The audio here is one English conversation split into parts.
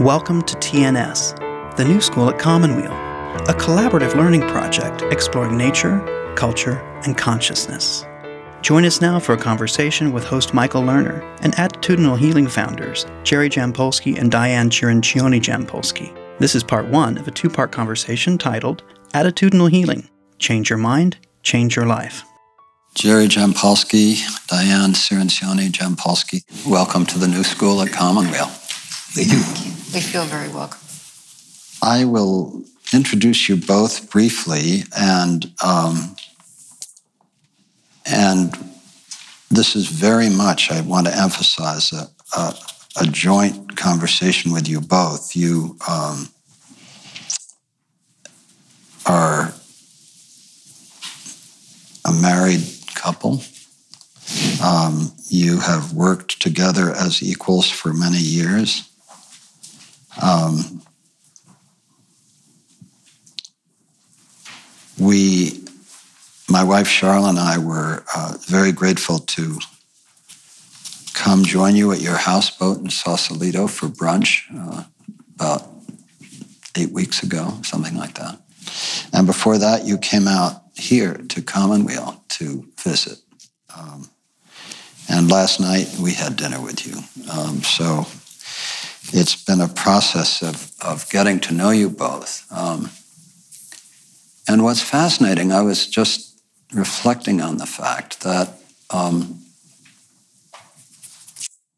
Welcome to TNS, the new school at Commonweal, a collaborative learning project exploring nature, culture, and consciousness. Join us now for a conversation with host Michael Lerner and Attitudinal Healing founders Jerry Jampolsky and Diane Cirincione Jampolsky. This is part one of a two part conversation titled Attitudinal Healing Change Your Mind, Change Your Life. Jerry Jampolsky, Diane Cirincione Jampolsky, welcome to the new school at Commonweal. Thank you. We feel very welcome. I will introduce you both briefly, and um, and this is very much I want to emphasize a, a, a joint conversation with you both. You um, are a married couple. Um, you have worked together as equals for many years. Um, we, my wife Charlotte and I were uh, very grateful to come join you at your houseboat in Sausalito for brunch uh, about eight weeks ago, something like that. And before that, you came out here to Commonweal to visit. Um, and last night we had dinner with you. Um, so it's been a process of, of getting to know you both. Um, and what's fascinating, I was just reflecting on the fact that, um,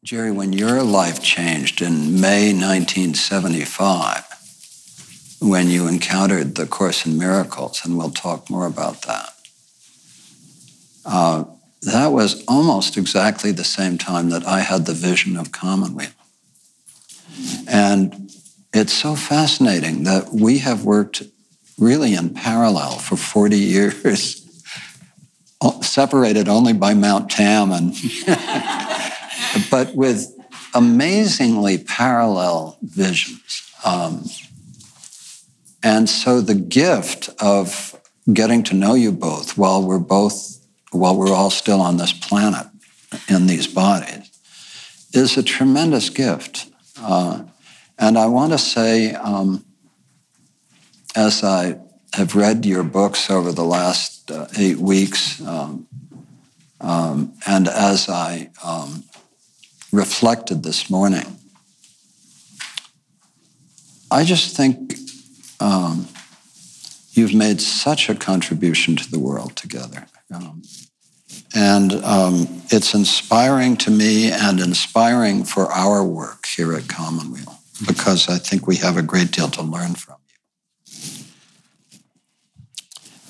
Jerry, when your life changed in May 1975, when you encountered the Course in Miracles, and we'll talk more about that. Uh, that was almost exactly the same time that I had the vision of Commonweal. And it's so fascinating that we have worked really in parallel for 40 years, separated only by Mount Tam, and but with amazingly parallel visions. Um, and so the gift of getting to know you both while we're both, while we're all still on this planet in these bodies is a tremendous gift. Uh, and I want to say, um, as I have read your books over the last uh, eight weeks, um, um, and as I um, reflected this morning, I just think um, you've made such a contribution to the world together. And um, it's inspiring to me and inspiring for our work here at Commonweal because I think we have a great deal to learn from you.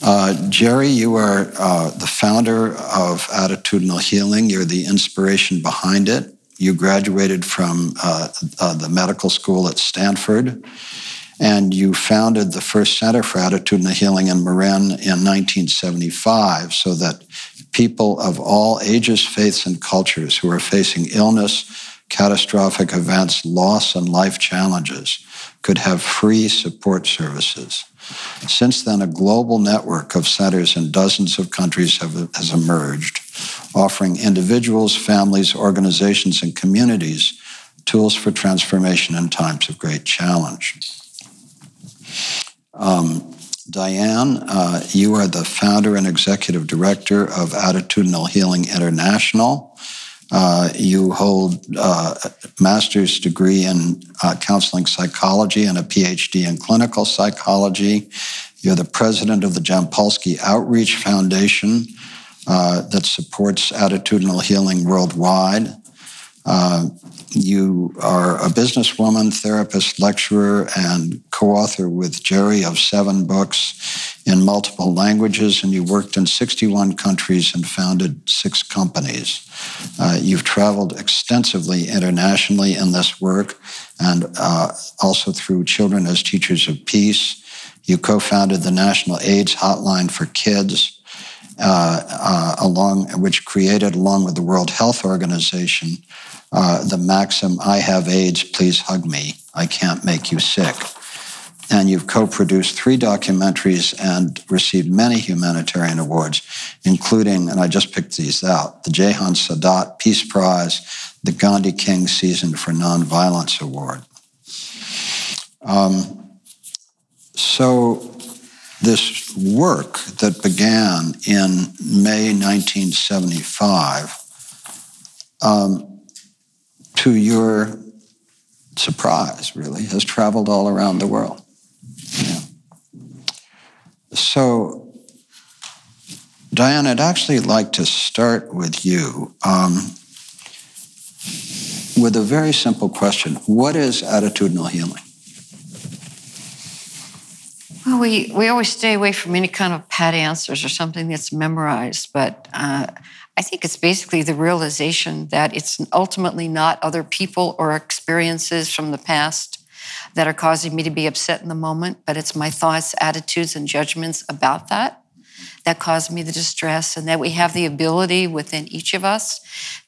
Uh, Jerry, you are uh, the founder of Attitudinal Healing. You're the inspiration behind it. You graduated from uh, uh the medical school at Stanford and you founded the first Center for Attitudinal Healing in Marin in 1975 so that people of all ages, faiths, and cultures who are facing illness, catastrophic events, loss, and life challenges could have free support services. Since then, a global network of centers in dozens of countries have, has emerged, offering individuals, families, organizations, and communities tools for transformation in times of great challenge. Um, Diane, uh, you are the founder and executive director of Attitudinal Healing International. Uh, you hold a uh, master's degree in uh, counseling psychology and a PhD in clinical psychology. You're the president of the Jampolsky Outreach Foundation uh, that supports attitudinal healing worldwide. Uh, you are a businesswoman, therapist, lecturer, and co author with Jerry of seven books in multiple languages, and you worked in 61 countries and founded six companies. Uh, you've traveled extensively internationally in this work and uh, also through Children as Teachers of Peace. You co founded the National AIDS Hotline for Kids. Uh, uh along which created along with the World Health Organization uh, the maxim, I have AIDS, please hug me, I can't make you sick. And you've co produced three documentaries and received many humanitarian awards, including, and I just picked these out, the Jehan Sadat Peace Prize, the Gandhi King Season for Nonviolence Award. Um, so, this work that began in May 1975, um, to your surprise, really, has traveled all around the world. Yeah. So, Diane, I'd actually like to start with you um, with a very simple question What is attitudinal healing? Well, we, we always stay away from any kind of pat answers or something that's memorized, but uh, I think it's basically the realization that it's ultimately not other people or experiences from the past that are causing me to be upset in the moment, but it's my thoughts, attitudes, and judgments about that that cause me the distress, and that we have the ability within each of us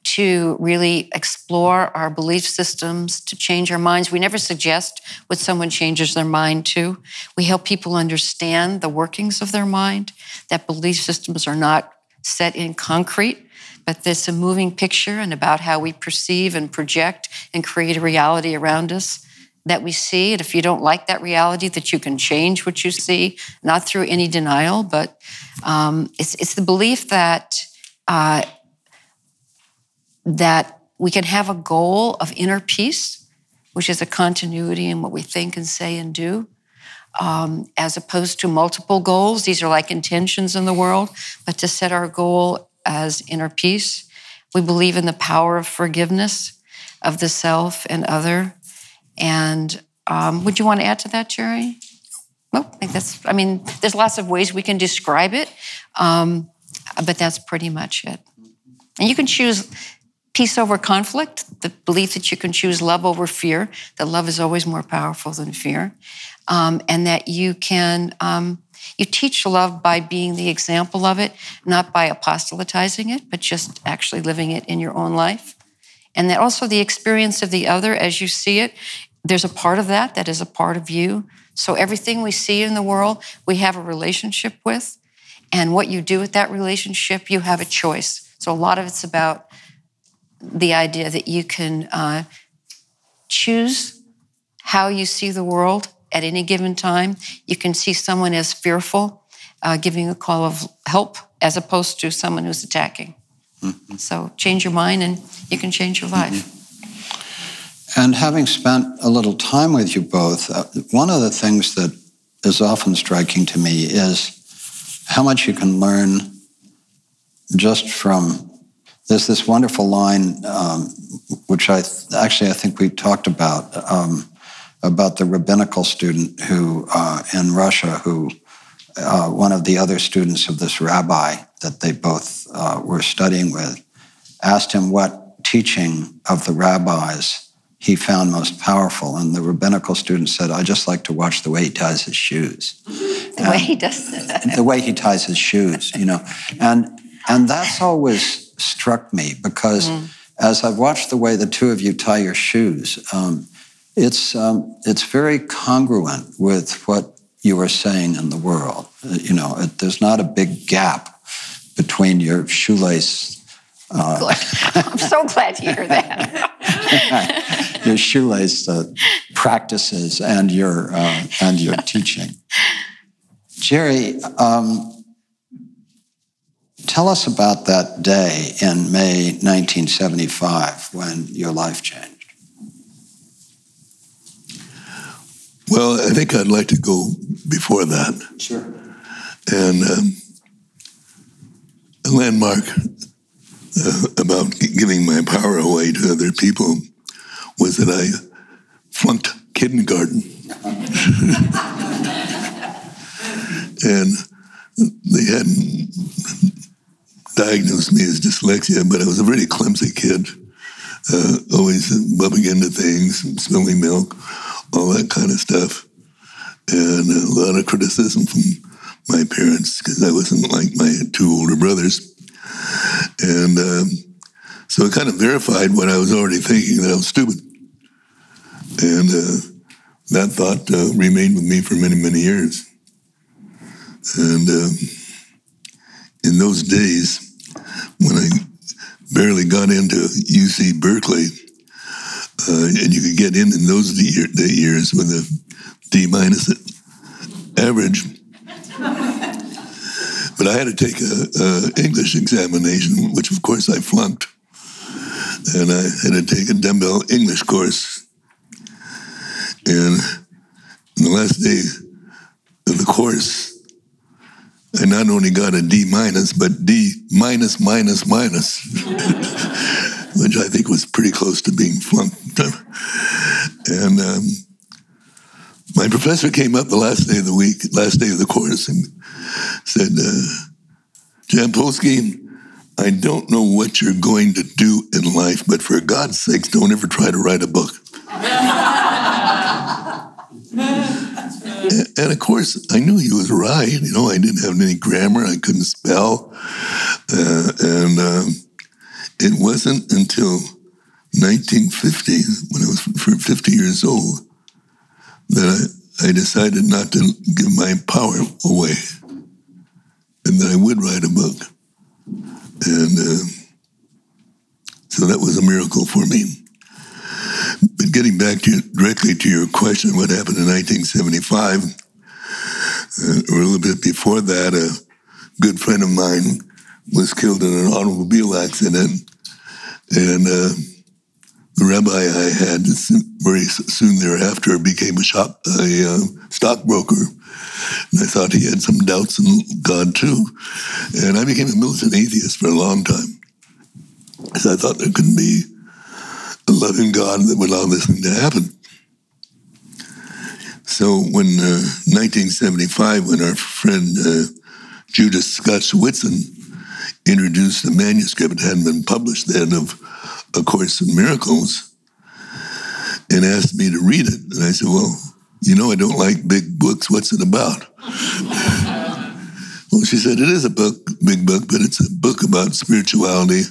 to really explore our belief systems, to change our minds. We never suggest what someone changes their mind to. We help people understand the workings of their mind, that belief systems are not set in concrete, but there's a moving picture and about how we perceive and project and create a reality around us that we see. And if you don't like that reality, that you can change what you see, not through any denial, but um, it's, it's the belief that uh, that we can have a goal of inner peace, which is a continuity in what we think and say and do. Um, as opposed to multiple goals. These are like intentions in the world, but to set our goal as inner peace. We believe in the power of forgiveness of the self and other. And um, would you want to add to that, Jerry? Well, I think that's, I mean, there's lots of ways we can describe it, um, but that's pretty much it. And you can choose peace over conflict, the belief that you can choose love over fear, that love is always more powerful than fear, um, and that you can, um, you teach love by being the example of it, not by apostolatizing it, but just actually living it in your own life. And that also the experience of the other as you see it there's a part of that that is a part of you. So everything we see in the world, we have a relationship with. And what you do with that relationship, you have a choice. So a lot of it's about the idea that you can uh, choose how you see the world at any given time. You can see someone as fearful, uh, giving a call of help, as opposed to someone who's attacking. Mm-hmm. So change your mind and you can change your life. Mm-hmm. And having spent a little time with you both, uh, one of the things that is often striking to me is how much you can learn just from. There's this wonderful line, um, which I th- actually I think we talked about um, about the rabbinical student who uh, in Russia who uh, one of the other students of this rabbi that they both uh, were studying with asked him what teaching of the rabbis he found most powerful. And the rabbinical student said, I just like to watch the way he ties his shoes. The and way he does The way he ties his shoes, you know. And and that's always struck me because mm. as I've watched the way the two of you tie your shoes, um, it's um, it's very congruent with what you are saying in the world. Uh, you know, it, there's not a big gap between your shoelace uh, I'm so glad to hear that. your shoelace uh, practices and your uh, and your teaching. Jerry, um, tell us about that day in May 1975 when your life changed. Well, I think I'd like to go before that. Sure. And um, a landmark uh, about giving my power away to other people was that I flunked kindergarten. and they hadn't diagnosed me as dyslexia, but I was a very clumsy kid, uh, always bumping into things, spilling milk, all that kind of stuff. And a lot of criticism from my parents because I wasn't like my two older brothers. And um, so it kind of verified what I was already thinking that I was stupid. And uh, that thought uh, remained with me for many, many years. And um, in those days, when I barely got into UC Berkeley, uh, and you could get in in those year, years with a D minus average. but I had to take a, a, English examination, which of course I flunked, and I had to take a dumbbell English course. And the last day of the course, I not only got a D minus, but D minus minus minus, which I think was pretty close to being flunked. and um, my professor came up the last day of the week, last day of the course, and said, uh, Jampolsky, I don't know what you're going to do in life, but for God's sakes, don't ever try to write a book. and, of course, I knew he was right. You know, I didn't have any grammar, I couldn't spell. Uh, and um, it wasn't until 1950, when I was 50 years old, that I, I decided not to give my power away and that I would write a book. And uh, so that was a miracle for me. But getting back to directly to your question, what happened in 1975, uh, or a little bit before that, a good friend of mine was killed in an automobile accident, and uh, the rabbi I had very soon thereafter became a shop a uh, stockbroker, and I thought he had some doubts in God too, and I became a militant atheist for a long time, because I thought there couldn't be a loving God that would allow this thing to happen. So when uh, 1975, when our friend uh, Judith Skutch Whitson introduced the manuscript that hadn't been published then of A Course in Miracles, and asked me to read it, and I said, "Well, you know, I don't like big books. What's it about?" well, she said, "It is a book, big book, but it's a book about spirituality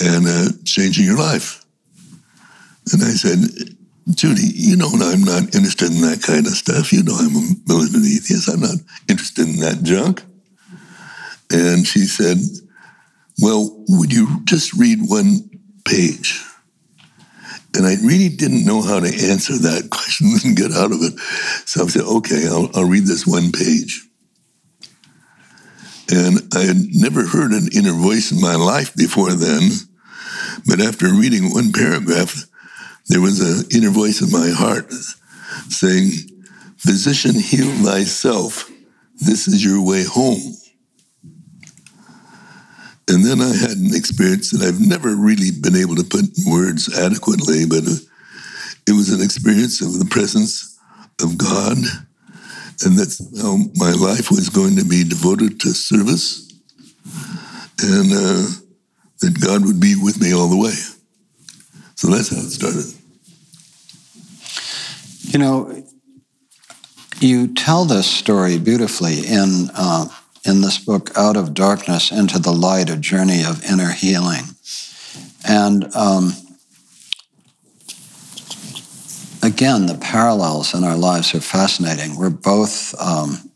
and uh, changing your life." And I said, Judy, you know I'm not interested in that kind of stuff. You know I'm a militant atheist. I'm not interested in that junk. And she said, Well, would you just read one page? And I really didn't know how to answer that question and get out of it. So I said, okay, I'll, I'll read this one page. And I had never heard an inner voice in my life before then. But after reading one paragraph, there was an inner voice in my heart saying, Physician, heal thyself. This is your way home. And then I had an experience that I've never really been able to put in words adequately, but it was an experience of the presence of God, and that's how my life was going to be devoted to service, and uh, that God would be with me all the way. So that's how it started. You know, you tell this story beautifully in uh, in this book, Out of Darkness into the Light: A Journey of Inner Healing, and um, again, the parallels in our lives are fascinating. We're both um,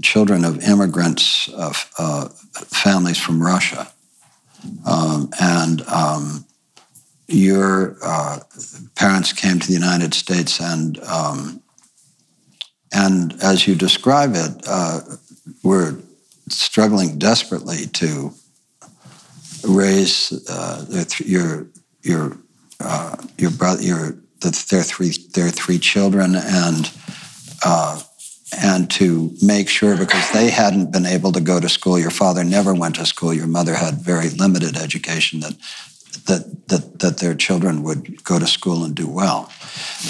children of immigrants of uh, families from Russia, um, and um, your uh, parents came to the United States, and um, and as you describe it, uh, we're struggling desperately to raise uh, th- your your uh, your brother your the, their three their three children and uh, and to make sure because they hadn't been able to go to school. Your father never went to school. Your mother had very limited education. That that, that, that their children would go to school and do well.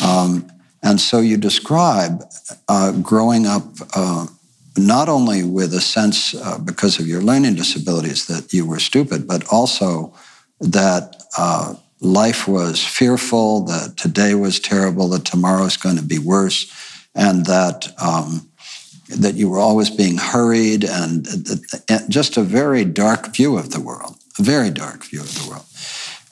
Um, and so you describe uh, growing up uh, not only with a sense, uh, because of your learning disabilities, that you were stupid, but also that uh, life was fearful, that today was terrible, that tomorrow is going to be worse, and that. Um, that you were always being hurried, and, and just a very dark view of the world, a very dark view of the world.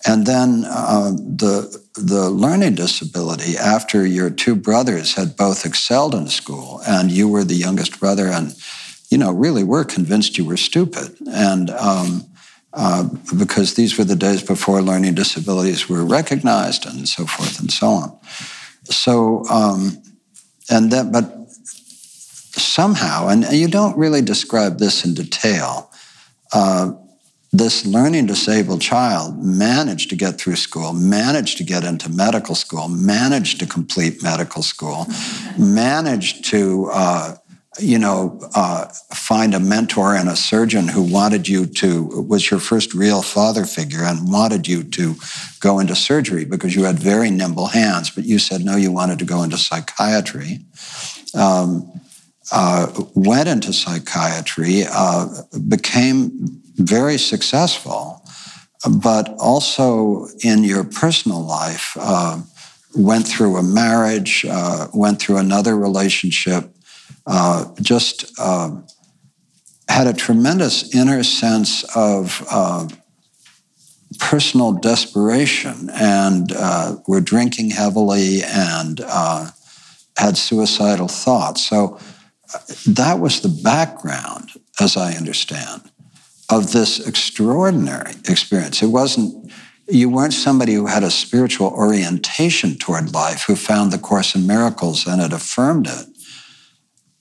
And then uh, the the learning disability after your two brothers had both excelled in school and you were the youngest brother and you know really were convinced you were stupid and um, uh, because these were the days before learning disabilities were recognized and so forth and so on. So, um, and that, but somehow, and you don't really describe this in detail, uh, this learning disabled child managed to get through school, managed to get into medical school, managed to complete medical school, managed to, uh, you know, uh, find a mentor and a surgeon who wanted you to, was your first real father figure and wanted you to go into surgery because you had very nimble hands, but you said no, you wanted to go into psychiatry. Um, uh, went into psychiatry, uh, became very successful, but also in your personal life, uh, went through a marriage, uh, went through another relationship, uh, just uh, had a tremendous inner sense of uh, personal desperation and uh, were drinking heavily and had suicidal thoughts. So that was the background, as I understand of this extraordinary experience. It wasn't, you weren't somebody who had a spiritual orientation toward life, who found the Course in Miracles and it affirmed it.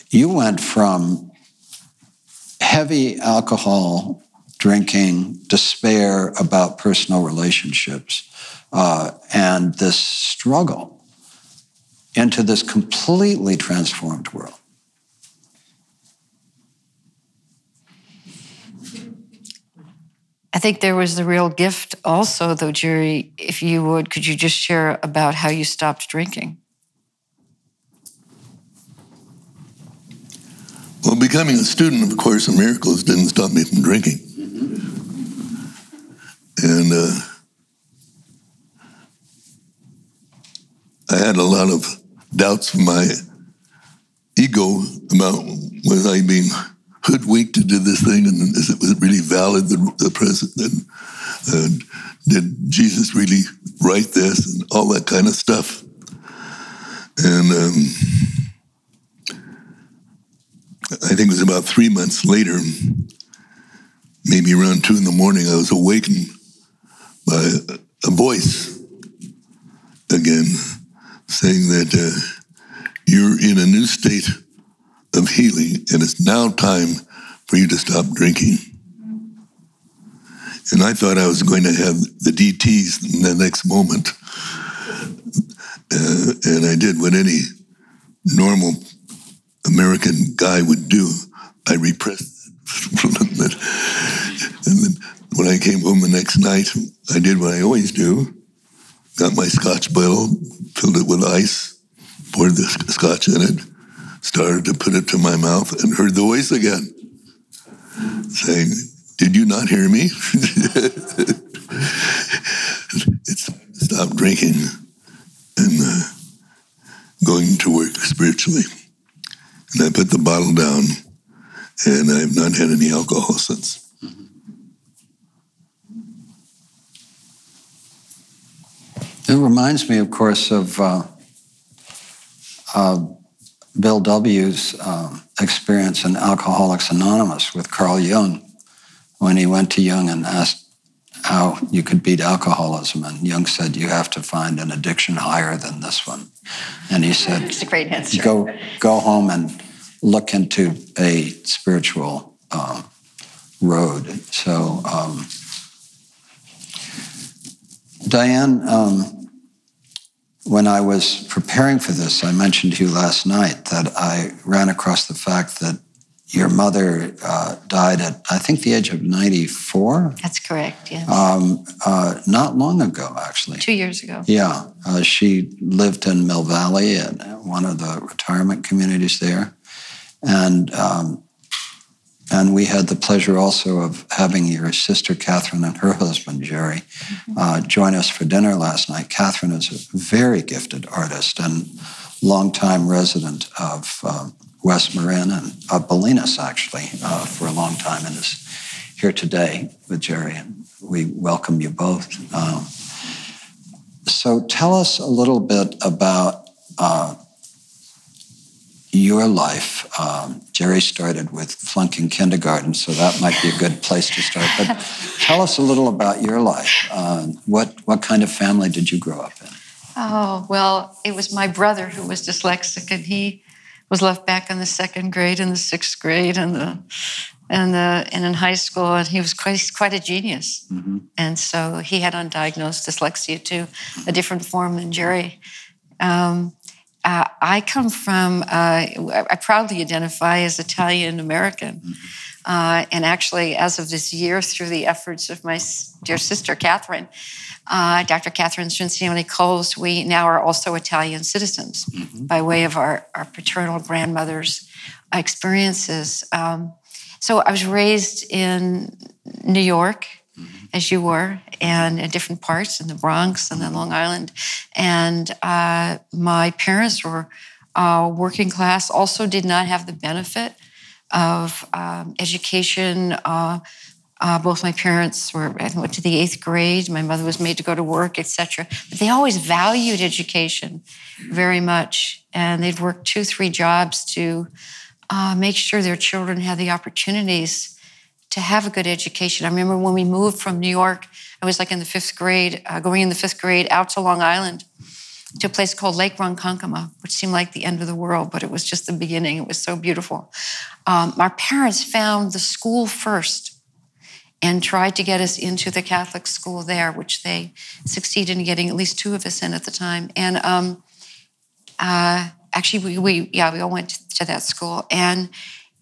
You went from heavy alcohol drinking, despair about personal relationships, uh, and this struggle into this completely transformed world. I think there was the real gift also, though, Jerry, if you would, could you just share about how you stopped drinking? Well, becoming a student of A Course in Miracles didn't stop me from drinking. And uh, I had a lot of doubts from my ego about was I being hoodwinked to do this thing, and is it really valid, the, the present? And, and did Jesus really write this, and all that kind of stuff? And um, I think it was about three months later, maybe around two in the morning, I was awakened by a voice again saying that uh, you're in a new state of healing, and it's now time for you to stop drinking. And I thought I was going to have the DTs in the next moment. Uh, and I did what any normal American guy would do. I repressed it. and then when I came home the next night, I did what I always do. Got my scotch bottle, filled it with ice, poured the scotch in it, started to put it to my mouth and heard the voice again saying, Did you not hear me? it's stop drinking and uh, going to work spiritually. And I put the bottle down and I've not had any alcohol since. It reminds me, of course, of uh, uh, Bill W.'s um, experience in Alcoholics Anonymous with Carl Jung when he went to Jung and asked how you could beat alcoholism. And Jung said, You have to find an addiction higher than this one. And he said, It's a great answer. Go, go home and look into a spiritual um, road. So, um, Diane, um, when I was preparing for this, I mentioned to you last night that I ran across the fact that your mother uh, died at, I think, the age of 94. That's correct, yes. Um, uh, not long ago, actually. Two years ago. Yeah. Uh, she lived in Mill Valley at one of the retirement communities there. And um, and we had the pleasure also of having your sister Catherine and her husband Jerry mm-hmm. uh, join us for dinner last night. Catherine is a very gifted artist and longtime resident of uh, West Marin and of Bolinas, actually, uh, for a long time, and is here today with Jerry. And we welcome you both. Um, so, tell us a little bit about uh, your life. Um, Jerry started with flunking kindergarten, so that might be a good place to start. But tell us a little about your life. Uh, what what kind of family did you grow up in? Oh well, it was my brother who was dyslexic, and he was left back in the second grade and the sixth grade and the and the and in high school, and he was quite quite a genius. Mm-hmm. And so he had undiagnosed dyslexia too, a different form than Jerry. Um, uh, I come from, uh, I proudly identify as Italian American. Mm-hmm. Uh, and actually, as of this year, through the efforts of my dear sister, Catherine, uh, Dr. Catherine Cirincione Coles, we now are also Italian citizens mm-hmm. by way of our, our paternal grandmother's experiences. Um, so I was raised in New York as you were, and in different parts in the Bronx and then Long Island. And uh, my parents were uh, working class, also did not have the benefit of um, education. Uh, uh both my parents were went to the eighth grade. My mother was made to go to work, etc. But they always valued education very much, and they'd work two, three jobs to uh, make sure their children had the opportunities to have a good education. I remember when we moved from New York, I was like in the fifth grade, uh, going in the fifth grade out to Long Island to a place called Lake Ronkonkoma, which seemed like the end of the world, but it was just the beginning. It was so beautiful. Um, our parents found the school first and tried to get us into the Catholic school there, which they succeeded in getting at least two of us in at the time. And um, uh, actually, we, we, yeah, we all went to that school. And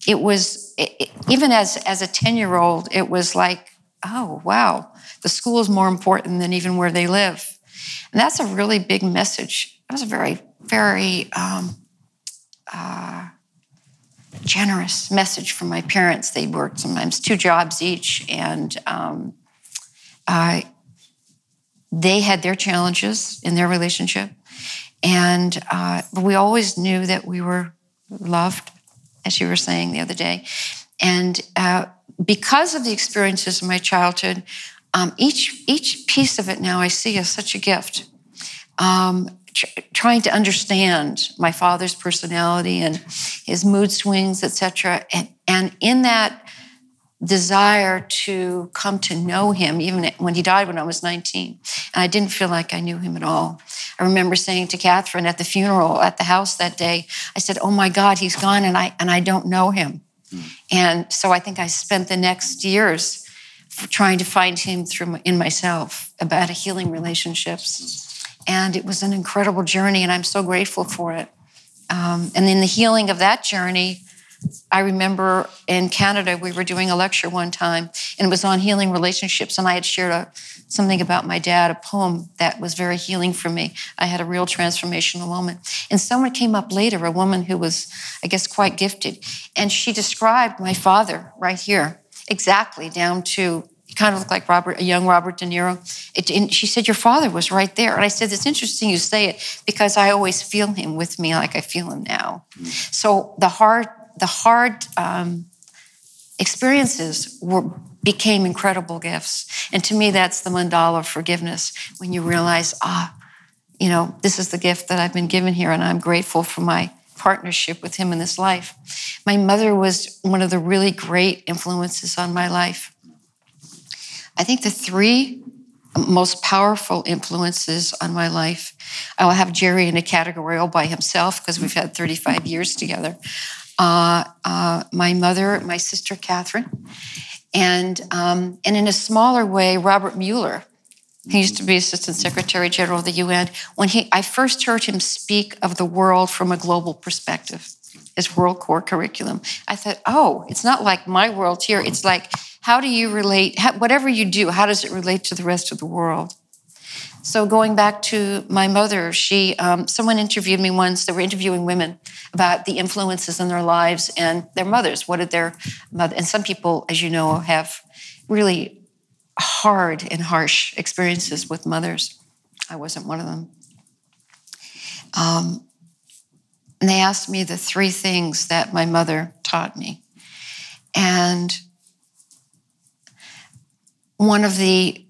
it was it, even as as a 10 year old it was like oh wow the school is more important than even where they live. And that's a really big message. That was a very very um, uh, generous message from my parents. They worked sometimes two jobs each and um, they had their challenges in their relationship. And uh, we always knew that we were loved as you were saying the other day. And uh, because of the experiences of my childhood, um, each each piece of it now I see as such a gift. Um, tr- trying to understand my father's personality and his mood swings, etc. And, and in that desire to come to know him, even when he died when I was 19. And I didn't feel like I knew him at all. I remember saying to Catherine at the funeral at the house that day, I said, Oh my God, he's gone and I, and I don't know him. Mm. And so I think I spent the next years trying to find him through in myself about healing relationships. And it was an incredible journey, and I'm so grateful for it. Um, and in the healing of that journey, I remember in Canada, we were doing a lecture one time, and it was on healing relationships. And I had shared a, something about my dad, a poem that was very healing for me. I had a real transformational moment. And someone came up later, a woman who was, I guess, quite gifted, and she described my father right here, exactly down to he kind of looked like Robert, a young Robert De Niro. It, she said, Your father was right there. And I said, It's interesting you say it because I always feel him with me like I feel him now. Mm. So the hard the hard um, experiences were became incredible gifts. And to me, that's the mandala of forgiveness when you realize, ah, you know, this is the gift that I've been given here, and I'm grateful for my partnership with him in this life. My mother was one of the really great influences on my life. I think the three most powerful influences on my life. I'll have Jerry in a category all by himself because we've had 35 years together uh, uh, my mother, my sister Catherine, and um, and in a smaller way, Robert Muller. He used to be Assistant Secretary General of the UN. When he, I first heard him speak of the world from a global perspective, his World Core curriculum, I thought, oh, it's not like my world here. It's like, how do you relate? How, whatever you do, how does it relate to the rest of the world? So going back to my mother, she um, someone interviewed me once. They were interviewing women about the influences in their lives and their mothers. What did their mother? And some people, as you know, have really hard and harsh experiences with mothers. I wasn't one of them. Um, and they asked me the three things that my mother taught me, and one of the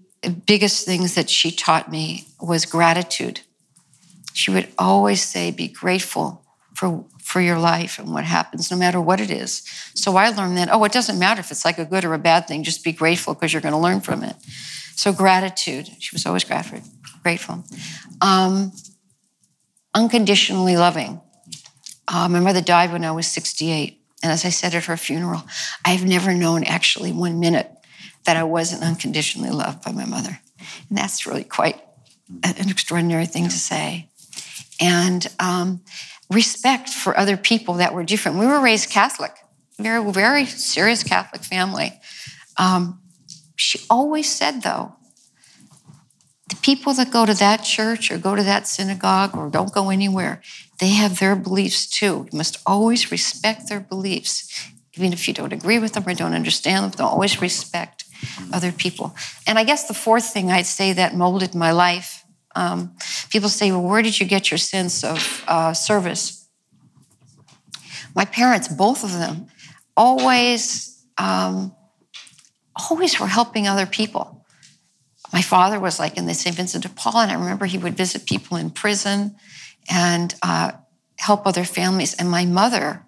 biggest things that she taught me was gratitude. She would always say, Be grateful for for your life and what happens, no matter what it is. So I learned that, oh, it doesn't matter if it's like a good or a bad thing, just be grateful because you're going to learn from it. So gratitude, she was always grateful. Um, unconditionally loving. Uh, my mother died when I was 68. And as I said at her funeral, I've never known actually one minute that I wasn't unconditionally loved by my mother. And that's really quite an extraordinary thing to say. And um, respect for other people that were different. We were raised Catholic, very, very serious Catholic family. Um, she always said, though, the people that go to that church or go to that synagogue or don't go anywhere, they have their beliefs too. You must always respect their beliefs. Even if you don't agree with them or don't understand them, always respect other people. And I guess the fourth thing I'd say that molded my life um, people say, well, where did you get your sense of uh, service? My parents, both of them, always, um, always were helping other people. My father was like in the St. Vincent de Paul, and I remember he would visit people in prison and uh, help other families. And my mother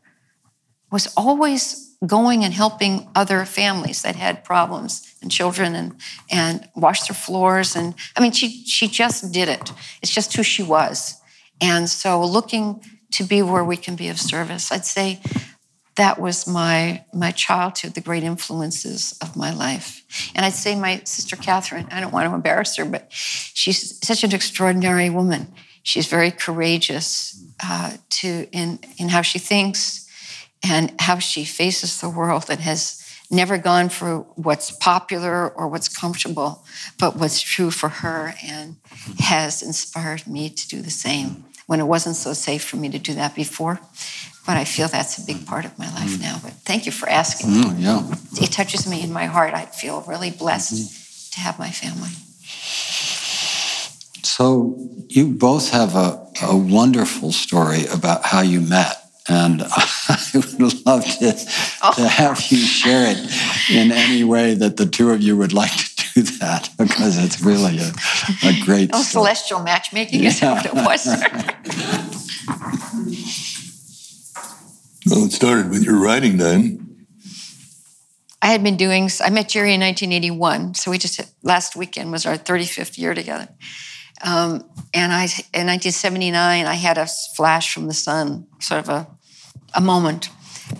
was always going and helping other families that had problems and children and and wash their floors and I mean she she just did it. It's just who she was. And so looking to be where we can be of service. I'd say that was my my childhood, the great influences of my life. And I'd say my sister Catherine, I don't want to embarrass her, but she's such an extraordinary woman. She's very courageous uh, to in in how she thinks and how she faces the world and has never gone for what's popular or what's comfortable, but what's true for her and has inspired me to do the same when it wasn't so safe for me to do that before. But I feel that's a big part of my life now. But thank you for asking. Mm, yeah. It touches me in my heart. I feel really blessed mm-hmm. to have my family. So, you both have a, a wonderful story about how you met. And I would love to, oh. to have you share it in any way that the two of you would like to do that because it's really a, a great. Oh, story. celestial matchmaking yeah. is what it was. well, it started with your writing then. I had been doing, I met Jerry in 1981. So we just, last weekend was our 35th year together. Um, and I, in 1979, I had a flash from the sun, sort of a, a moment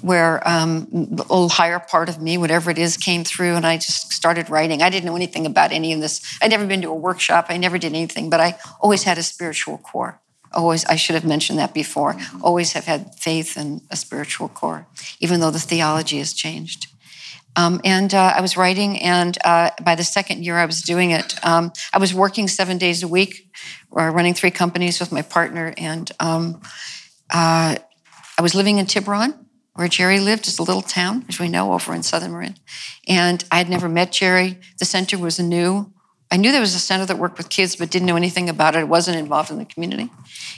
where um, the little higher part of me, whatever it is, came through, and I just started writing. I didn't know anything about any of this. I'd never been to a workshop. I never did anything, but I always had a spiritual core. Always, I should have mentioned that before. Always have had faith and a spiritual core, even though the theology has changed. Um, and uh, I was writing, and uh, by the second year I was doing it, um, I was working seven days a week, uh, running three companies with my partner, and um, uh, I was living in Tiburon, where Jerry lived, just a little town, as we know, over in southern Marin. And I had never met Jerry. The center was new. I knew there was a center that worked with kids, but didn't know anything about it. Wasn't involved in the community.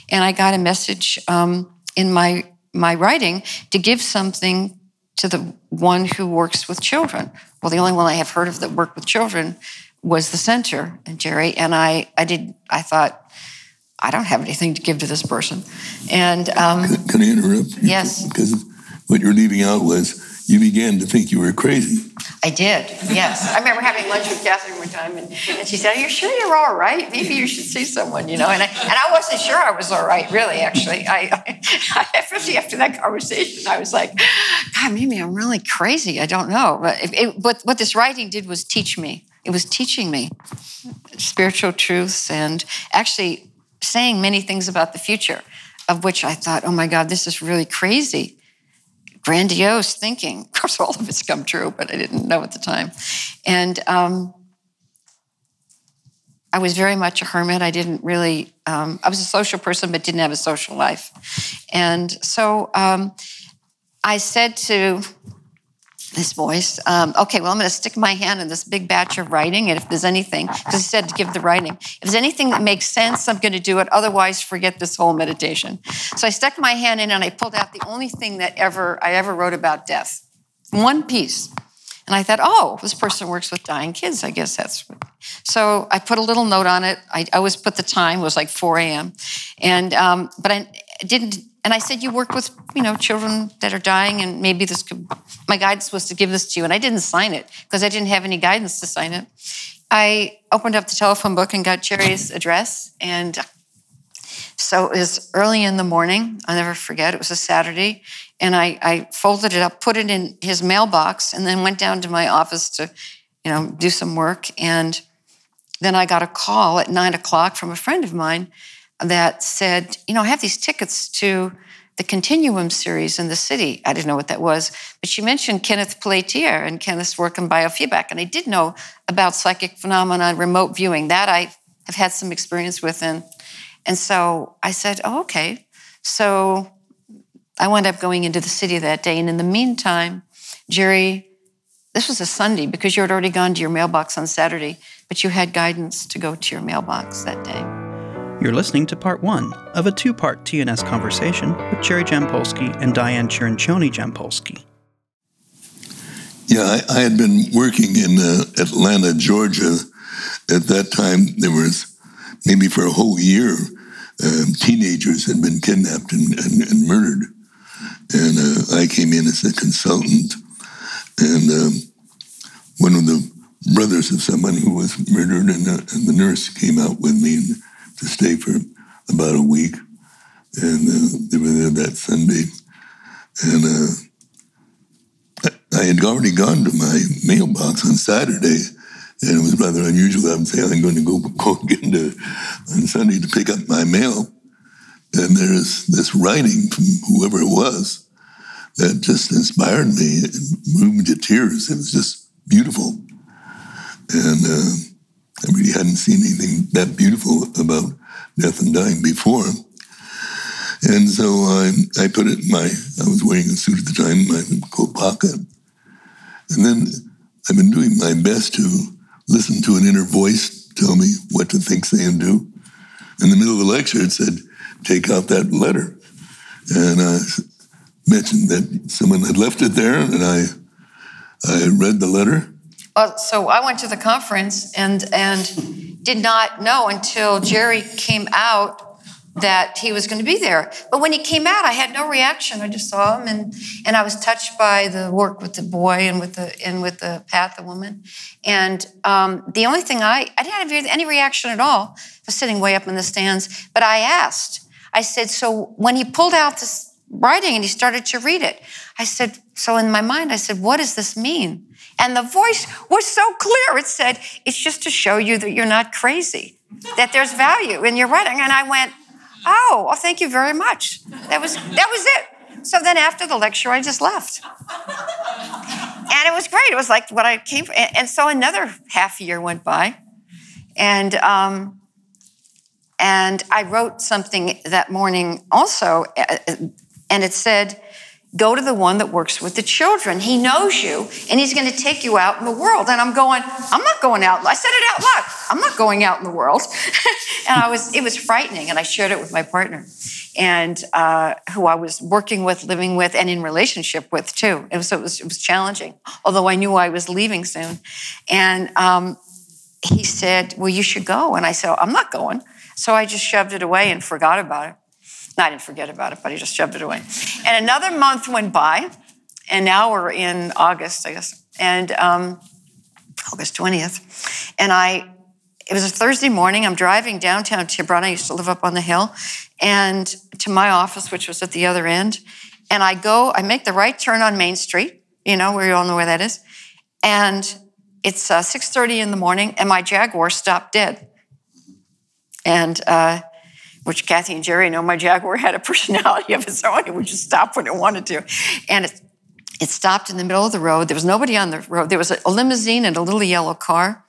And I got a message um, in my my writing to give something to the one who works with children. Well, the only one I have heard of that worked with children was the center and Jerry. And I, I did, I thought, I don't have anything to give to this person. And um, can, can I interrupt? Yes. Because what you're leaving out was you began to think you were crazy. I did, yes. I remember having lunch with Catherine one time, and, and she said, Are you sure you're all right? Maybe you should see someone, you know? And I, and I wasn't sure I was all right, really, actually. I, I, especially after that conversation, I was like, God, maybe I'm really crazy. I don't know. But, it, it, but what this writing did was teach me. It was teaching me spiritual truths and actually saying many things about the future, of which I thought, oh my God, this is really crazy grandiose thinking. Of course, all of it's come true, but I didn't know at the time. And um, I was very much a hermit. I didn't really, um, I was a social person, but didn't have a social life. And so um, I said to this voice. Um, okay, well, I'm going to stick my hand in this big batch of writing, and if there's anything, because he said to give the writing, if there's anything that makes sense, I'm going to do it. Otherwise, forget this whole meditation. So I stuck my hand in, and I pulled out the only thing that ever I ever wrote about death, one piece. And I thought, oh, this person works with dying kids. I guess that's what. So I put a little note on it. I always put the time. It was like 4 a.m. And um, but I didn't. And I said, you work with, you know, children that are dying, and maybe this could. My guidance was to give this to you, and I didn't sign it because I didn't have any guidance to sign it. I opened up the telephone book and got Jerry's address, and so it was early in the morning. I'll never forget. It was a Saturday, and I, I folded it up, put it in his mailbox, and then went down to my office to, you know, do some work. And then I got a call at nine o'clock from a friend of mine that said, you know, I have these tickets to the Continuum series in the city. I didn't know what that was, but she mentioned Kenneth Pelletier and Kenneth's work in biofeedback. And I did know about psychic phenomena and remote viewing. That I have had some experience with. And, and so I said, oh, okay. So I wound up going into the city that day. And in the meantime, Jerry, this was a Sunday because you had already gone to your mailbox on Saturday, but you had guidance to go to your mailbox that day. You're listening to part one of a two part TNS conversation with Jerry Jampolsky and Diane Cirincione Jampolsky. Yeah, I, I, had been working in uh, Atlanta, Georgia. At that time, there was maybe for a whole year, um, teenagers had been kidnapped and, and, and murdered. And uh, I came in as a consultant. And um, one of the brothers of someone who was murdered, and, uh, and the nurse came out with me. And, to stay for about a week. And uh, they were there that Sunday. And uh, I had already gone to my mailbox on Saturday, and it was rather unusual. I'm saying I'm going to go, go again to, on Sunday to pick up my mail. And there's this writing from whoever it was that just inspired me and moved me to tears. It was just beautiful. And uh, I really hadn't seen anything that beautiful about death and dying before. And so I, I put it in my, I was wearing a suit at the time, my coat pocket. And then I've been doing my best to listen to an inner voice tell me what to think, say, and do. In the middle of the lecture, it said, take out that letter. And I mentioned that someone had left it there, and I, I read the letter uh, so I went to the conference and and did not know until Jerry came out that he was going to be there. But when he came out, I had no reaction. I just saw him, and and I was touched by the work with the boy and with the and with the Pat, the woman. And um, the only thing I I didn't have any reaction at all. I was sitting way up in the stands, but I asked. I said, so when he pulled out this writing and he started to read it, I said, so in my mind, I said, what does this mean? And the voice was so clear. It said, It's just to show you that you're not crazy, that there's value in your writing. And I went, Oh, well, thank you very much. That was, that was it. So then after the lecture, I just left. And it was great. It was like what I came. And so another half year went by. And, um, and I wrote something that morning also, uh, and it said, Go to the one that works with the children. He knows you and he's going to take you out in the world. And I'm going, I'm not going out. I said it out loud. I'm not going out in the world. and I was, it was frightening. And I shared it with my partner and uh, who I was working with, living with, and in relationship with too. It was, it was, it was challenging, although I knew I was leaving soon. And um, he said, Well, you should go. And I said, I'm not going. So I just shoved it away and forgot about it. I didn't forget about it, but he just shoved it away. And another month went by, and now we're in August, I guess, and um, August 20th. And I, it was a Thursday morning. I'm driving downtown Tiburon. I used to live up on the hill, and to my office, which was at the other end. And I go, I make the right turn on Main Street, you know, where you all know where that is. And it's uh, 6.30 in the morning, and my Jaguar stopped dead. And uh, which Kathy and Jerry know my Jaguar had a personality of its own. It would just stop when it wanted to. And it, it stopped in the middle of the road. There was nobody on the road. There was a limousine and a little yellow car.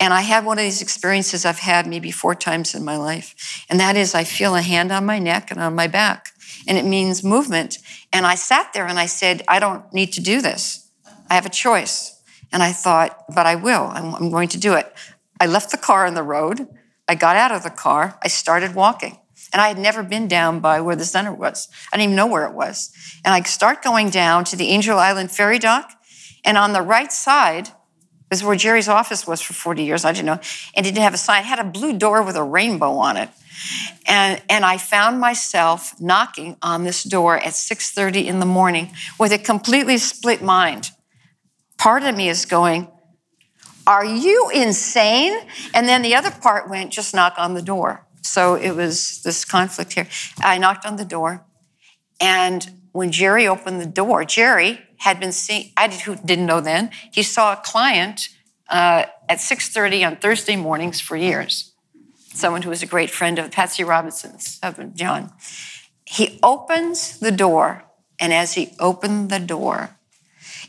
And I had one of these experiences I've had maybe four times in my life. And that is, I feel a hand on my neck and on my back. And it means movement. And I sat there and I said, I don't need to do this. I have a choice. And I thought, but I will. I'm, I'm going to do it. I left the car on the road. I got out of the car, I started walking. And I had never been down by where the center was. I didn't even know where it was. And I start going down to the Angel Island ferry dock. And on the right side is where Jerry's office was for 40 years. I didn't know. And it didn't have a sign. It had a blue door with a rainbow on it. And, and I found myself knocking on this door at 6:30 in the morning with a completely split mind. Part of me is going, Are you insane? And then the other part went, just knock on the door. So it was this conflict here. I knocked on the door, and when Jerry opened the door, Jerry had been seeing. I didn't know then. He saw a client uh, at 6:30 on Thursday mornings for years. Someone who was a great friend of Patsy Robinson's husband, John. He opens the door, and as he opened the door,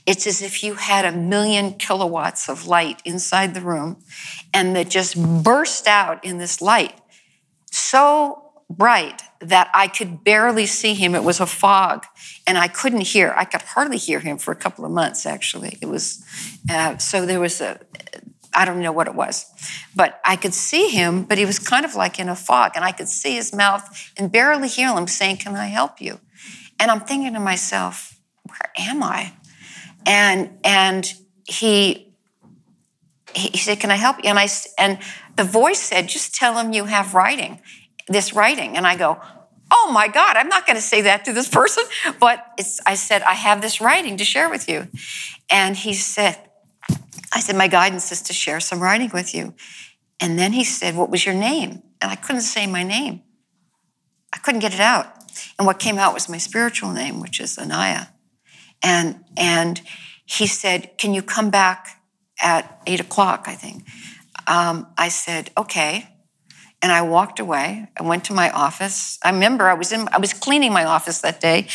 it's as if you had a million kilowatts of light inside the room, and that just burst out in this light so bright that I could barely see him. It was a fog, and I couldn't hear. I could hardly hear him for a couple of months, actually. It was uh, so there was a. I don't know what it was, but I could see him, but he was kind of like in a fog, and I could see his mouth and barely hear him saying, Can I help you? And I'm thinking to myself, Where am I? And and he he said, Can I help you? And I and the voice said, Just tell him you have writing, this writing. And I go, Oh my God, I'm not going to say that to this person. But I said, I have this writing to share with you. And he said, I said, My guidance is to share some writing with you. And then he said, What was your name? And I couldn't say my name. I couldn't get it out. And what came out was my spiritual name, which is Anaya. And, and he said, Can you come back at eight o'clock, I think? um, I said, okay. And I walked away. I went to my office. I remember I was in, I was cleaning my office that day.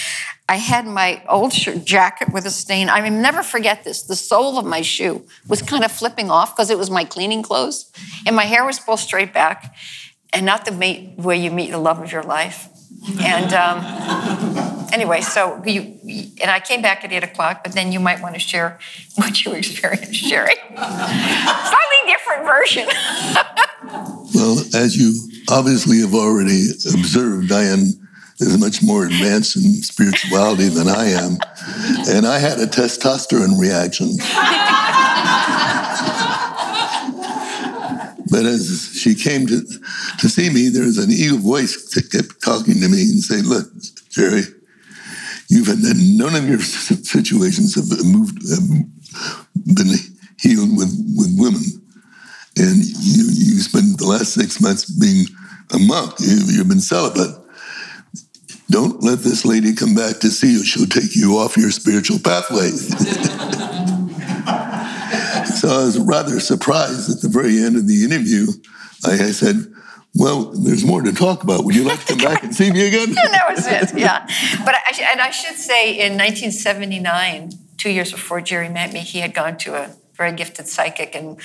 I had my old shirt jacket with a stain. I will never forget this. The sole of my shoe was kind of flipping off because it was my cleaning clothes, and my hair was pulled straight back, and not the way you meet the love of your life. And um, anyway, so and I came back at eight o'clock, but then you might want to share what you experienced, Jerry. Slightly different version. well, as you obviously have already observed, Diane is much more advanced in spirituality than I am, and I had a testosterone reaction. But as she came to, to see me, there was an evil voice that kept talking to me and saying, Look, Jerry, you've had none of your situations have moved, have been healed with, with women. And you, you spent the last six months being a monk, you, you've been celibate. Don't let this lady come back to see you. She'll take you off your spiritual pathway. So I was rather surprised at the very end of the interview. I said, well, there's more to talk about. Would you like to come back and see me again? that was it, yeah. But I, and I should say, in 1979, two years before Jerry met me, he had gone to a very gifted psychic, and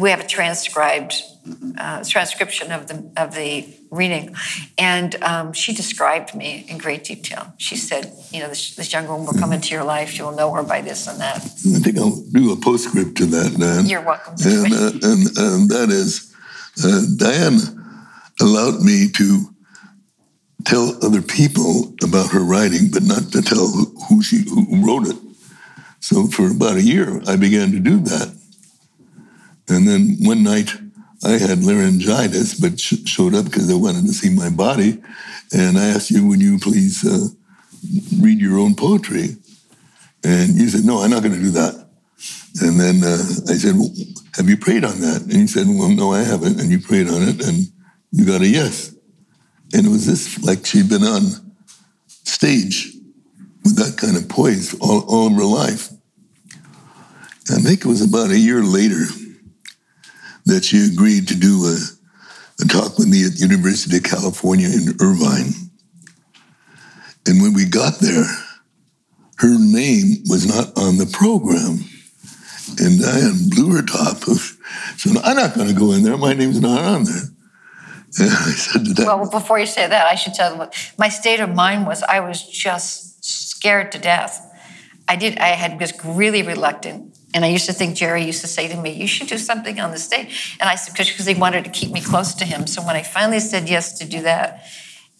we have a transcribed uh, transcription of the of the reading, and um, she described me in great detail. She said, "You know, this, this, young woman will come into your life. You'll know her by this and that." I think I'll do a postscript to that, Dan. You're welcome. And, uh, and, and that is, uh, Diane allowed me to tell other people about her writing, but not to tell who she who wrote it. So for about a year, I began to do that. And then one night, I had laryngitis, but sh- showed up because I wanted to see my body. And I asked you, would you please uh, read your own poetry? And you said, no, I'm not going to do that. And then uh, I said, well, have you prayed on that? And he said, well, no, I haven't. And you prayed on it, and you got a yes. And it was this like she'd been on stage with that kind of poise all, all of her life. I think it was about a year later that she agreed to do a, a talk with me at University of California in Irvine. And when we got there, her name was not on the program. And Diane blew her top. So I'm not going to go in there. My name's not on there. Well, before you say that, I should tell them my state of mind was. I was just scared to death. I did. I had was really reluctant and I used to think Jerry used to say to me, "You should do something on the stage." And I said, "Because he wanted to keep me close to him." So when I finally said yes to do that,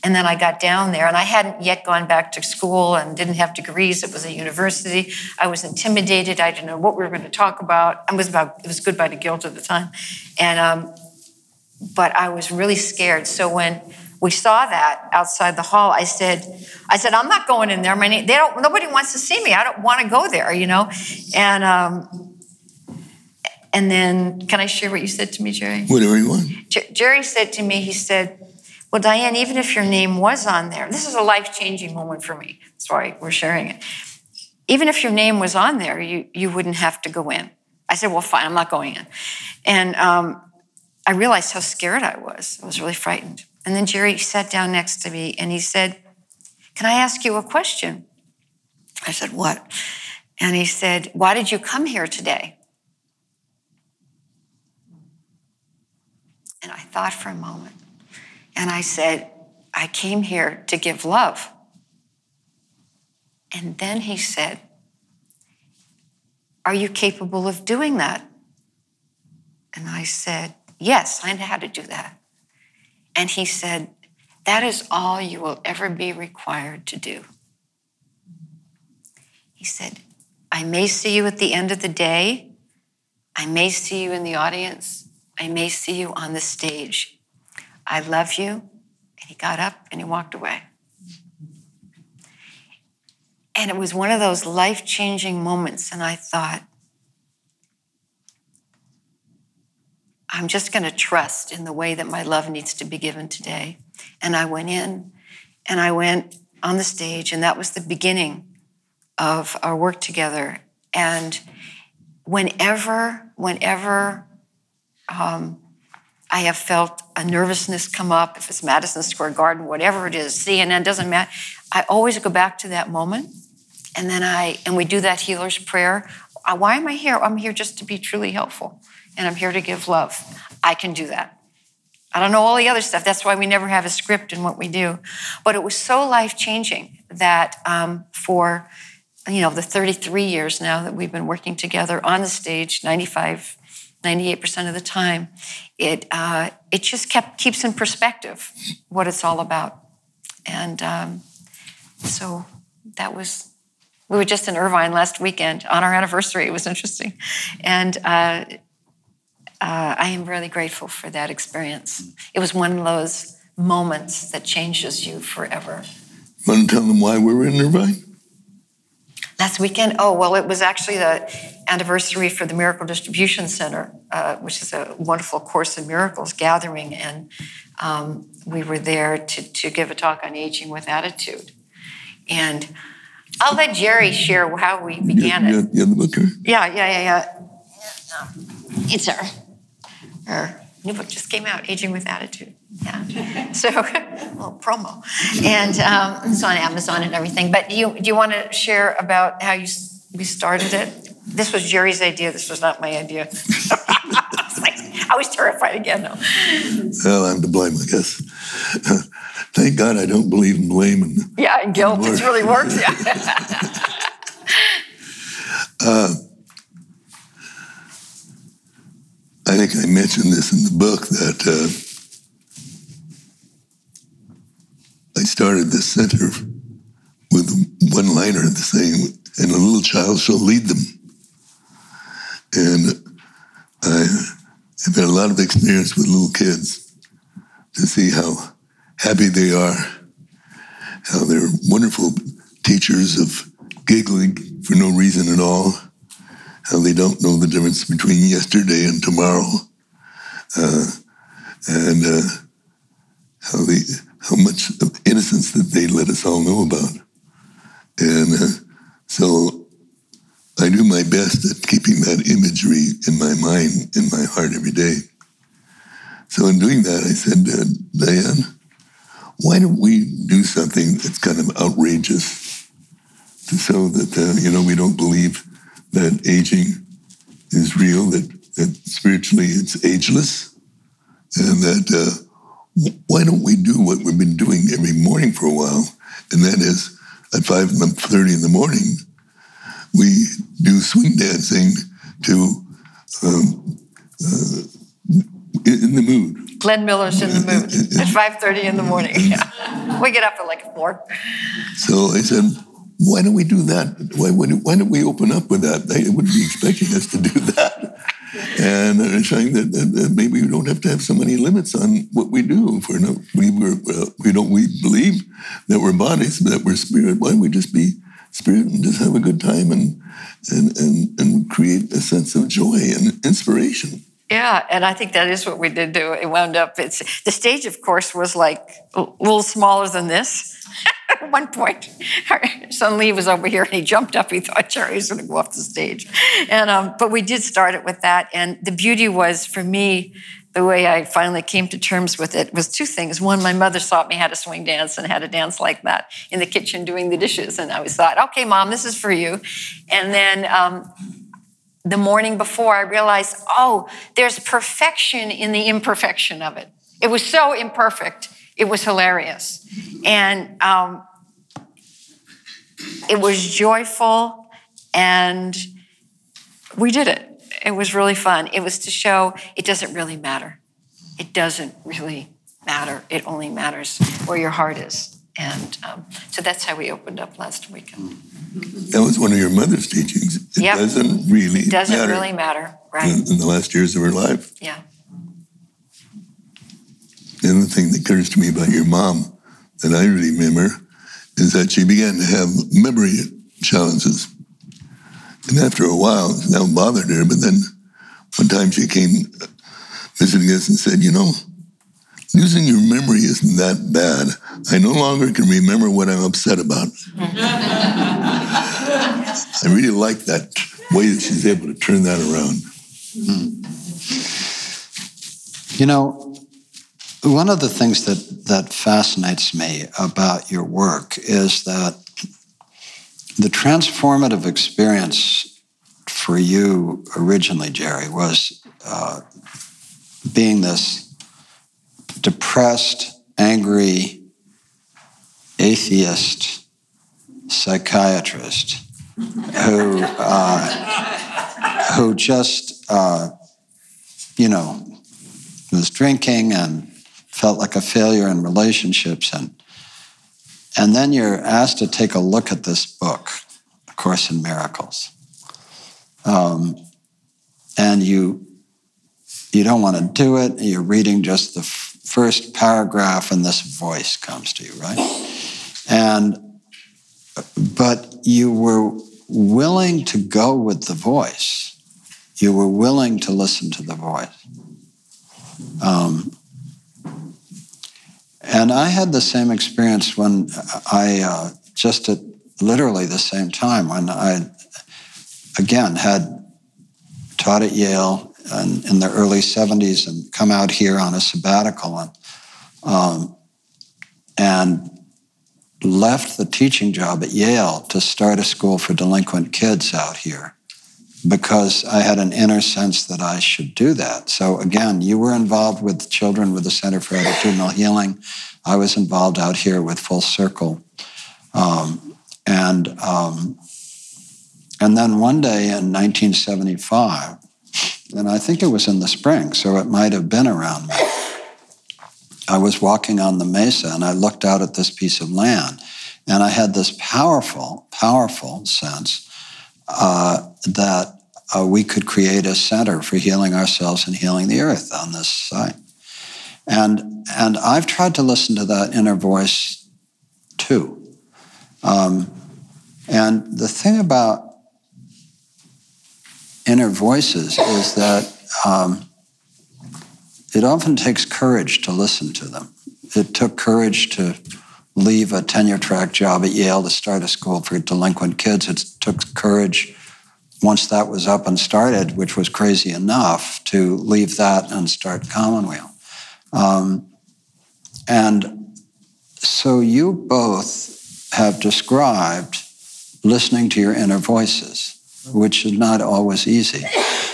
And then I got down there, and I hadn't yet gone back to school and didn't have degrees. It was a university. I was intimidated. I didn't know what we were going to talk about. I was about it was goodbye to guilt at the time, and um, but I was really scared. So when we saw that outside the hall, I said, I said, I'm not going in there. My name, they don't. Nobody wants to see me. I don't want to go there. You know, and. Um, and then, can I share what you said to me, Jerry? Whatever you want. Jerry said to me, he said, well, Diane, even if your name was on there, this is a life changing moment for me. That's why we're sharing it. Even if your name was on there, you, you wouldn't have to go in. I said, well, fine, I'm not going in. And um, I realized how scared I was. I was really frightened. And then Jerry sat down next to me and he said, Can I ask you a question? I said, What? And he said, Why did you come here today? And I thought for a moment. And I said, I came here to give love. And then he said, Are you capable of doing that? And I said, Yes, I know how to do that. And he said, That is all you will ever be required to do. He said, I may see you at the end of the day. I may see you in the audience. I may see you on the stage. I love you. And he got up and he walked away. And it was one of those life changing moments. And I thought, I'm just going to trust in the way that my love needs to be given today. And I went in and I went on the stage, and that was the beginning of our work together. And whenever, whenever um, I have felt a nervousness come up, if it's Madison Square Garden, whatever it is, CNN, doesn't matter. I always go back to that moment. And then I, and we do that healer's prayer. Why am I here? I'm here just to be truly helpful. And I'm here to give love. I can do that. I don't know all the other stuff. That's why we never have a script in what we do. But it was so life changing that um, for, you know, the 33 years now that we've been working together on the stage, 95 98% of the time, it, uh, it just kept, keeps in perspective what it's all about. And um, so that was, we were just in Irvine last weekend on our anniversary. It was interesting. And uh, uh, I am really grateful for that experience. It was one of those moments that changes you forever. Want to tell them why we were in Irvine? Last weekend? Oh, well, it was actually the anniversary for the Miracle Distribution Center, uh, which is a wonderful Course in Miracles gathering. And um, we were there to, to give a talk on aging with attitude. And I'll let Jerry share how we began yeah, it. Yeah, the book here? Yeah, yeah, yeah, yeah. It's our, our new book just came out, Aging with Attitude. Yeah. So, a little promo. And um, it's on Amazon and everything. But you, do you want to share about how you we started it? This was Jerry's idea. This was not my idea. I, was terrified again, though. Well, I'm to blame, I guess. Thank God I don't believe in blame. And, yeah, and guilt. It really works. Yeah. uh, I think I mentioned this in the book that uh, I started this center with one liner saying, and a little child shall lead them. And I have had a lot of experience with little kids to see how happy they are, how they're wonderful teachers of giggling for no reason at all, how they don't know the difference between yesterday and tomorrow, uh, and uh, how they how much innocence that they let us all know about, and uh, so I do my best at keeping that imagery in my mind, in my heart every day. So in doing that, I said, uh, Diane, why don't we do something that's kind of outrageous to show that uh, you know we don't believe that aging is real, that, that spiritually it's ageless, and that uh, why don't we do what we've been doing every morning for a while, and that is at five thirty in the morning, we do swing dancing to um, uh, in the mood. Glenn Miller's in the mood at 5.30 in the morning. Yeah. We get up at like 4. So I said, why don't we do that? Why, why don't we open up with that? They wouldn't be expecting us to do that. And they're saying that, that, that, maybe we don't have to have so many limits on what we do. For no, we were, we don't we believe that we're bodies, that we're spirit. Why don't we just be spirit and just have a good time and and and, and create a sense of joy and inspiration? Yeah, and I think that is what we did do. It wound up. It's the stage, of course, was like a little smaller than this. At one point, son Lee was over here, and he jumped up. He thought Jerry was going to go off the stage, and um, but we did start it with that. And the beauty was for me, the way I finally came to terms with it was two things. One, my mother taught me how to swing dance and how to dance like that in the kitchen doing the dishes, and I always thought, okay, mom, this is for you. And then. Um, the morning before, I realized, oh, there's perfection in the imperfection of it. It was so imperfect, it was hilarious. And um, it was joyful, and we did it. It was really fun. It was to show it doesn't really matter. It doesn't really matter. It only matters where your heart is. And um, so that's how we opened up last weekend. That was one of your mother's teachings. It yep. doesn't really it doesn't matter really matter, right? In, in, the last years of her life. Yeah. The other thing that occurs to me about your mom that I really remember is that she began to have memory challenges. And after a while, that bothered her. But then one time she came visiting us and said, You know, losing your memory isn't that bad. I no longer can remember what I'm upset about. I really like that way that she's able to turn that around. You know, one of the things that, that fascinates me about your work is that the transformative experience for you originally, Jerry, was uh, being this depressed, angry, atheist psychiatrist who uh, who just uh, you know was drinking and felt like a failure in relationships and and then you're asked to take a look at this book, A Course in Miracles, um, and you you don't want to do it. You're reading just the first paragraph, and this voice comes to you, right? And but you were willing to go with the voice. You were willing to listen to the voice. Um, and I had the same experience when I, uh, just at literally the same time, when I, again, had taught at Yale in, in the early 70s and come out here on a sabbatical and, um, and left the teaching job at Yale to start a school for delinquent kids out here because I had an inner sense that I should do that. So, again, you were involved with children with the Center for Attitudinal Healing. I was involved out here with Full Circle. Um, and, um, and then one day in 1975, and I think it was in the spring, so it might have been around me. I was walking on the mesa and I looked out at this piece of land and I had this powerful, powerful sense uh, that uh, we could create a center for healing ourselves and healing the earth on this site. And, and I've tried to listen to that inner voice too. Um, and the thing about inner voices is that um, it often takes courage to listen to them. It took courage to leave a tenure track job at Yale to start a school for delinquent kids. It took courage once that was up and started, which was crazy enough, to leave that and start Commonweal. Um, and so you both have described listening to your inner voices, which is not always easy.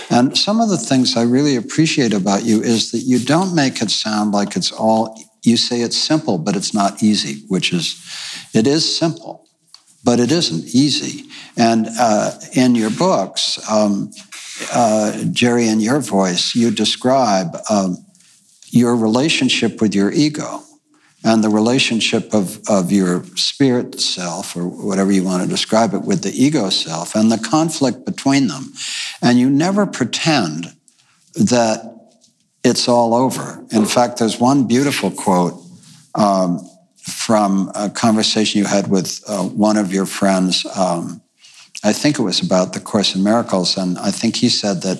And some of the things I really appreciate about you is that you don't make it sound like it's all, you say it's simple, but it's not easy, which is, it is simple, but it isn't easy. And uh, in your books, um, uh, Jerry, in your voice, you describe um, your relationship with your ego and the relationship of, of your spirit self, or whatever you want to describe it, with the ego self, and the conflict between them. And you never pretend that it's all over. In fact, there's one beautiful quote um, from a conversation you had with uh, one of your friends. Um, I think it was about the Course in Miracles, and I think he said that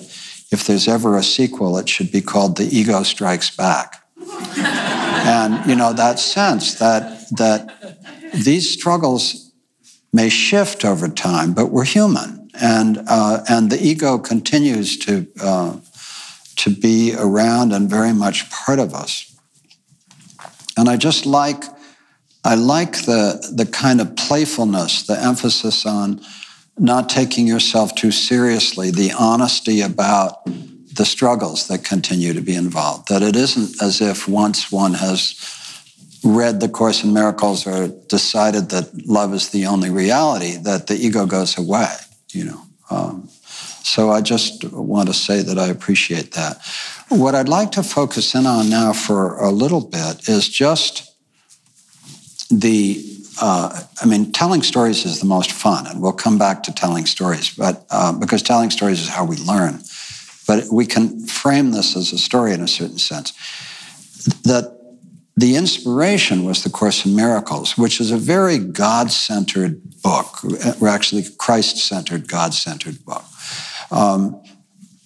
if there's ever a sequel, it should be called The Ego Strikes Back. And you know that sense that that these struggles may shift over time, but we're human, and uh, and the ego continues to uh, to be around and very much part of us. And I just like I like the the kind of playfulness, the emphasis on not taking yourself too seriously, the honesty about the struggles that continue to be involved. That it isn't as if once one has read the Course in Miracles or decided that love is the only reality, that the ego goes away. You know. Um, so I just want to say that I appreciate that. What I'd like to focus in on now for a little bit is just the uh, I mean, telling stories is the most fun, and we'll come back to telling stories, but uh, because telling stories is how we learn. But we can frame this as a story in a certain sense. That the inspiration was the Course in Miracles, which is a very God centered book, or actually Christ centered, God centered book. Um,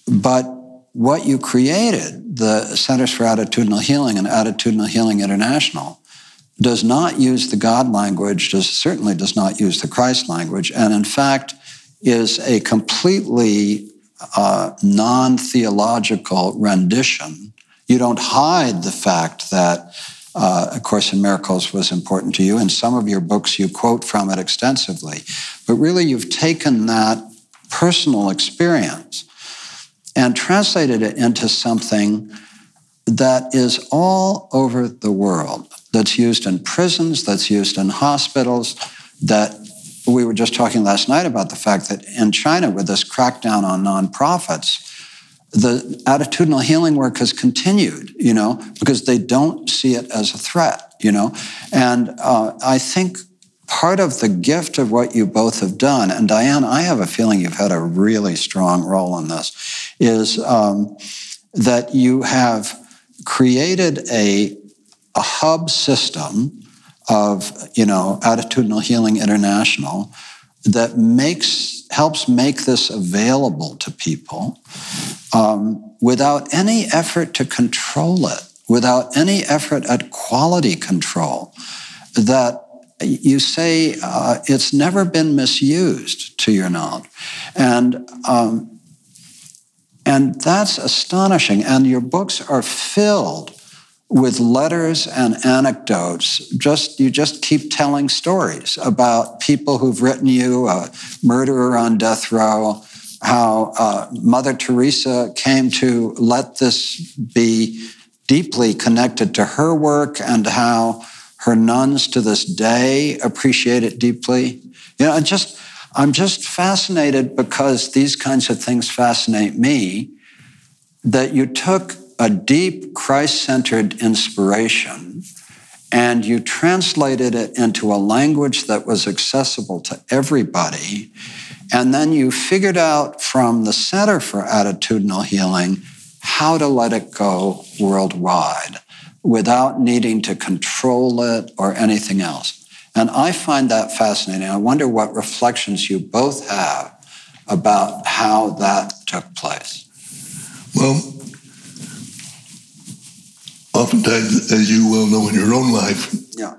but what you created, the Centers for Attitudinal Healing and Attitudinal Healing International, does not use the God language, does, certainly does not use the Christ language, and in fact is a completely uh, non theological rendition. You don't hide the fact that uh, A Course in Miracles was important to you. In some of your books, you quote from it extensively. But really, you've taken that personal experience and translated it into something that is all over the world that's used in prisons, that's used in hospitals, that we were just talking last night about the fact that in China, with this crackdown on nonprofits, the attitudinal healing work has continued, you know, because they don't see it as a threat, you know. And uh, I think part of the gift of what you both have done, and Diane, I have a feeling you've had a really strong role in this, is um, that you have created a a hub system of you know attitudinal healing international that makes helps make this available to people um, without any effort to control it without any effort at quality control that you say uh, it's never been misused to your knowledge. And um, and that's astonishing. And your books are filled with letters and anecdotes. Just you just keep telling stories about people who've written you, a murderer on death row, how uh, Mother Teresa came to let this be deeply connected to her work, and how her nuns to this day appreciate it deeply. You know, I just I'm just fascinated because these kinds of things fascinate me. That you took a deep Christ centered inspiration and you translated it into a language that was accessible to everybody. And then you figured out from the Center for Attitudinal Healing how to let it go worldwide without needing to control it or anything else. And I find that fascinating. I wonder what reflections you both have about how that took place. Well, oftentimes, as you well know in your own life, yeah.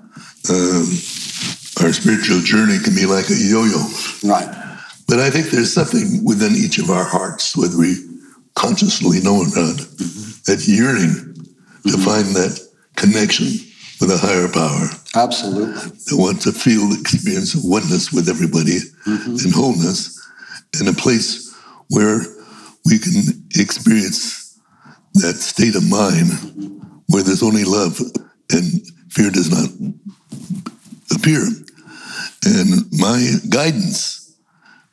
Um, our spiritual journey can be like a yo-yo. Right. But I think there's something within each of our hearts, whether we consciously know or not, mm-hmm. that yearning mm-hmm. to find that connection with a higher power. Absolutely. That want to feel the experience of oneness with everybody mm-hmm. and wholeness in a place where we can experience that state of mind mm-hmm where there's only love and fear does not appear. And my guidance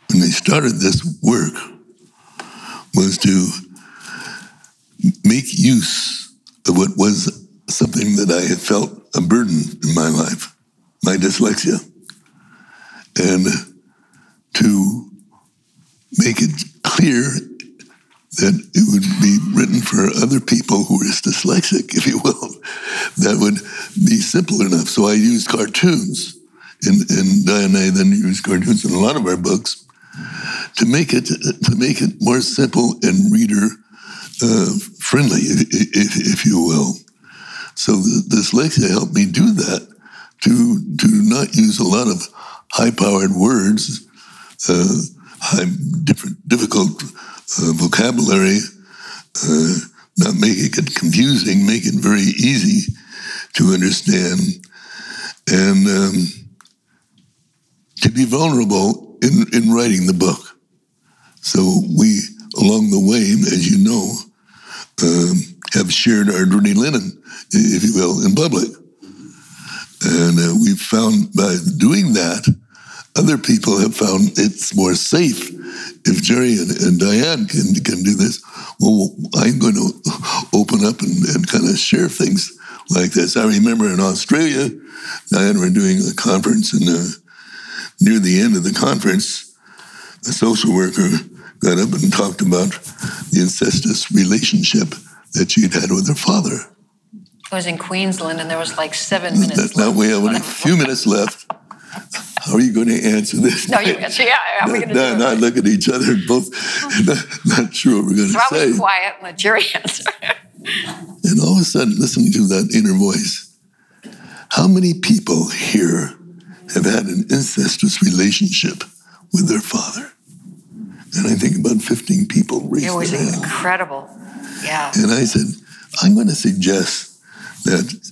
when they started this work was to make use of what was something that I had felt a burden in my life, my dyslexia. And to make it clear that it would be written for other people who are dyslexic, if you will, that would be simple enough. So I used cartoons, and, and Diane then used cartoons in a lot of our books to make it to make it more simple and reader uh, friendly, if, if, you will. So the, dyslexia helped me do that to to not use a lot of high powered words, uh, different difficult uh, vocabulary, uh, not making it confusing, make it very easy to understand, and um, to be vulnerable in, in writing the book. So we, along the way, as you know, um, have shared our dirty linen, if you will, in public. And uh, we've found by doing that, other people have found it's more safe if Jerry and, and Diane can, can do this. Well, I'm going to open up and, and kind of share things like this. I remember in Australia, Diane were doing a conference, and uh, near the end of the conference, a social worker got up and talked about the incestuous relationship that she'd had with her father. I was in Queensland, and there was like seven minutes. That, that way, I have a few minutes left. How are you going to answer this? No, you answer. Yeah, how are we going to not, do not it? look at each other, both not, not sure what we're going So to I say. was quiet and let Jerry answer. And all of a sudden, listening to that inner voice, how many people here have had an incestuous relationship with their father? And I think about 15 people raised It was incredible. Yeah. And I said, I'm going to suggest that,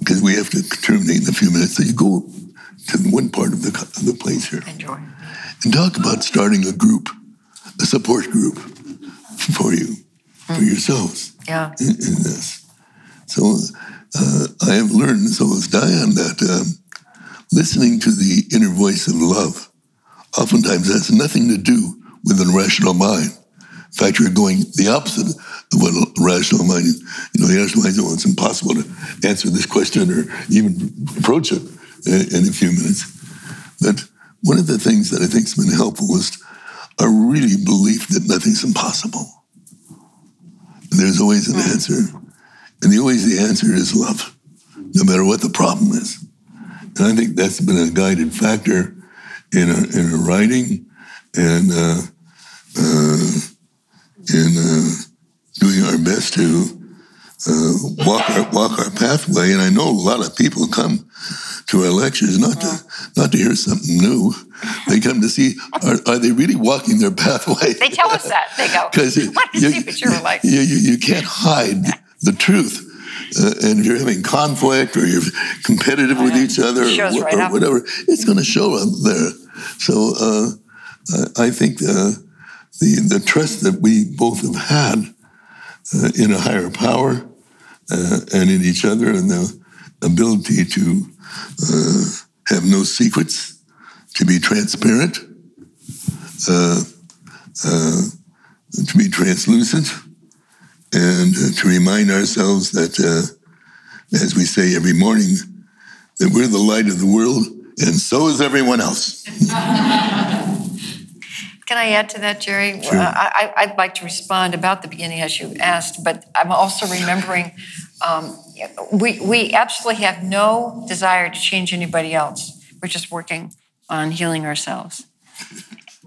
because we have to terminate in a few minutes, that you go to one part of the, of the place here Enjoy. and talk about starting a group, a support group for you, for yourselves Yeah. in, in this. So uh, I have learned, so has Diane, that um, listening to the inner voice of love oftentimes has nothing to do with the rational mind. In fact, you're going the opposite of what a rational mind is. You know, the rational mind, is, oh, it's impossible to answer this question or even approach it in, in a few minutes. But one of the things that I think has been helpful is a really belief that nothing's impossible. And There's always an answer. And the, always the answer is love, no matter what the problem is. And I think that's been a guided factor in our, in our writing and uh, uh, in uh, doing our best to uh, walk our walk our pathway. And I know a lot of people come to our lectures not to not to hear something new. They come to see are, are they really walking their pathway? They tell us that. They go, because I want to see what you're. You, you, you can't hide the truth. Uh, and if you're having conflict or you're competitive with each other or, wh- right or whatever, it's going to show up there. So uh, I think uh, the, the trust that we both have had uh, in a higher power uh, and in each other and the ability to uh, have no secrets, to be transparent, uh, uh, to be translucent, and uh, to remind ourselves that, uh, as we say every morning, that we're the light of the world, and so is everyone else. Can I add to that, Jerry? Sure. Uh, I, I'd like to respond about the beginning as you asked, but I'm also remembering um, we, we absolutely have no desire to change anybody else. We're just working on healing ourselves.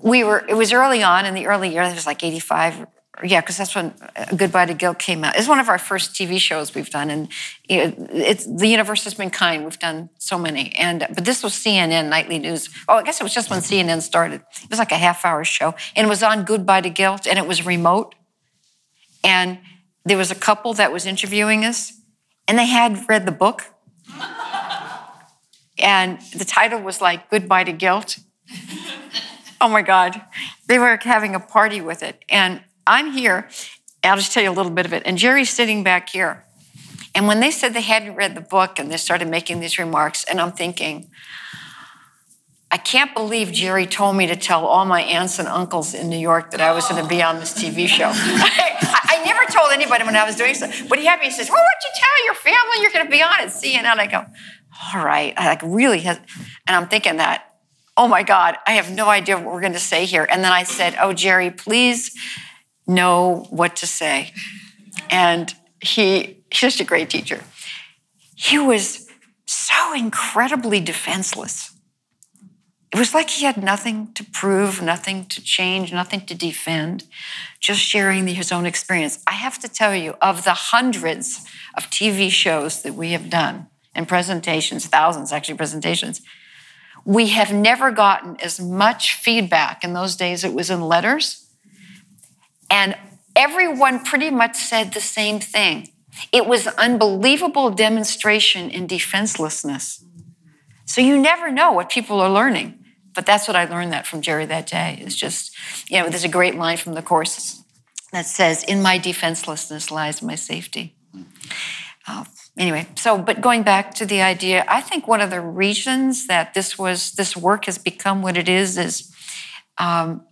We were, it was early on in the early years, it was like 85. Yeah, because that's when uh, Goodbye to Guilt came out. It's one of our first TV shows we've done, and it's the universe has been kind. We've done so many, and but this was CNN nightly news. Oh, I guess it was just when CNN started. It was like a half-hour show, and it was on Goodbye to Guilt, and it was remote. And there was a couple that was interviewing us, and they had read the book, and the title was like Goodbye to Guilt. Oh my God. They were having a party with it. And I'm here. I'll just tell you a little bit of it. And Jerry's sitting back here. And when they said they hadn't read the book and they started making these remarks, and I'm thinking, I can't believe Jerry told me to tell all my aunts and uncles in New York that I was going to be on this TV show. I, never told anybody when I was doing so. But he had me, he says, Well, don't you tell your family you're going to be on at CNN? I go, All right. I like really, has, and I'm thinking that, oh my God, I have no idea what we're going to say here. And then I said, Oh, Jerry, please know what to say. And he, he's just a great teacher. He was so incredibly defenseless it was like he had nothing to prove, nothing to change, nothing to defend, just sharing his own experience. I have to tell you, of the hundreds of TV shows that we have done and presentations, thousands actually presentations, we have never gotten as much feedback. In those days, it was in letters. And everyone pretty much said the same thing. It was unbelievable demonstration in defenselessness. So you never know what people are learning. But that's what I learned that from Jerry that day. It's just, you know, there's a great line from the course that says, "In my defenselessness lies my safety." Uh, anyway, so but going back to the idea, I think one of the reasons that this was this work has become what it is is, um,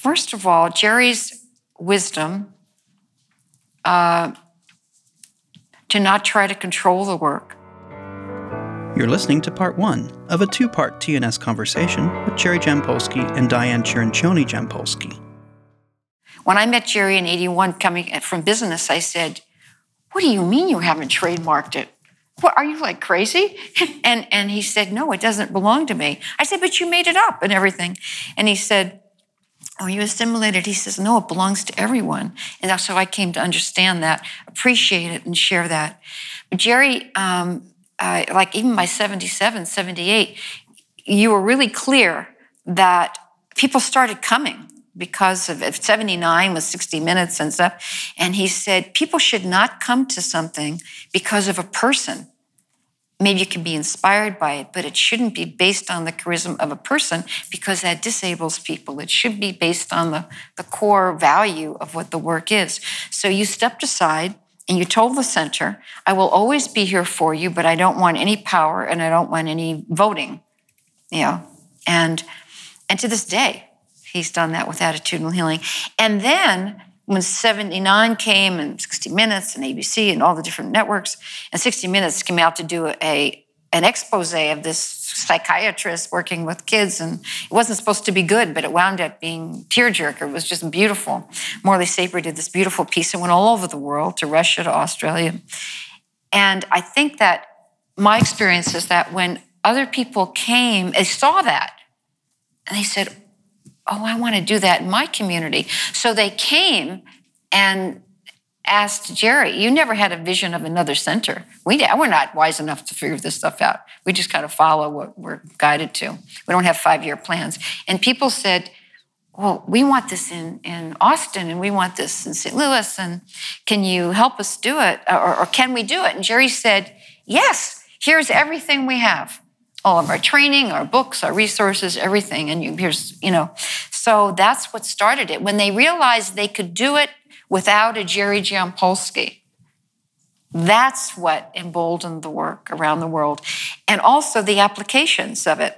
first of all, Jerry's wisdom uh, to not try to control the work you're listening to part one of a two part TNS conversation with Jerry Jampolsky and Diane Cirincione Jampolsky. When I met Jerry in 81 coming from business, I said, What do you mean you haven't trademarked it? What, are you like crazy? And, and he said, No, it doesn't belong to me. I said, But you made it up and everything. And he said, Oh, you assimilated. He says, No, it belongs to everyone. And that's how I came to understand that, appreciate it, and share that. But Jerry um, uh, like even by 77, 78, you were really clear that people started coming because of 79 was 60 minutes and stuff. And he said, people should not come to something because of a person. Maybe you can be inspired by it, but it shouldn't be based on the charisma of a person because that disables people. It should be based on the, the core value of what the work is. So you stepped aside and you told the center, I will always be here for you, but I don't want any power and I don't want any voting. You know, and and to this day, he's done that with attitudinal healing. And then when 79 came and 60 Minutes and ABC and all the different networks, and 60 Minutes came out to do a an expose of this psychiatrist working with kids, and it wasn't supposed to be good, but it wound up being tearjerker. It was just beautiful. Morley Safer did this beautiful piece. and went all over the world, to Russia, to Australia. And I think that my experience is that when other people came, they saw that, and they said, Oh, I want to do that in my community. So they came and asked Jerry, you never had a vision of another center. We, we're not wise enough to figure this stuff out. We just kind of follow what we're guided to. We don't have five year plans. And people said, well, we want this in, in Austin and we want this in St. Louis. And can you help us do it? Or, or can we do it? And Jerry said, yes, here's everything we have all of our training, our books, our resources, everything. And you, here's, you know, so that's what started it. When they realized they could do it without a Jerry Jampolsky. That's what emboldened the work around the world. And also the applications of it.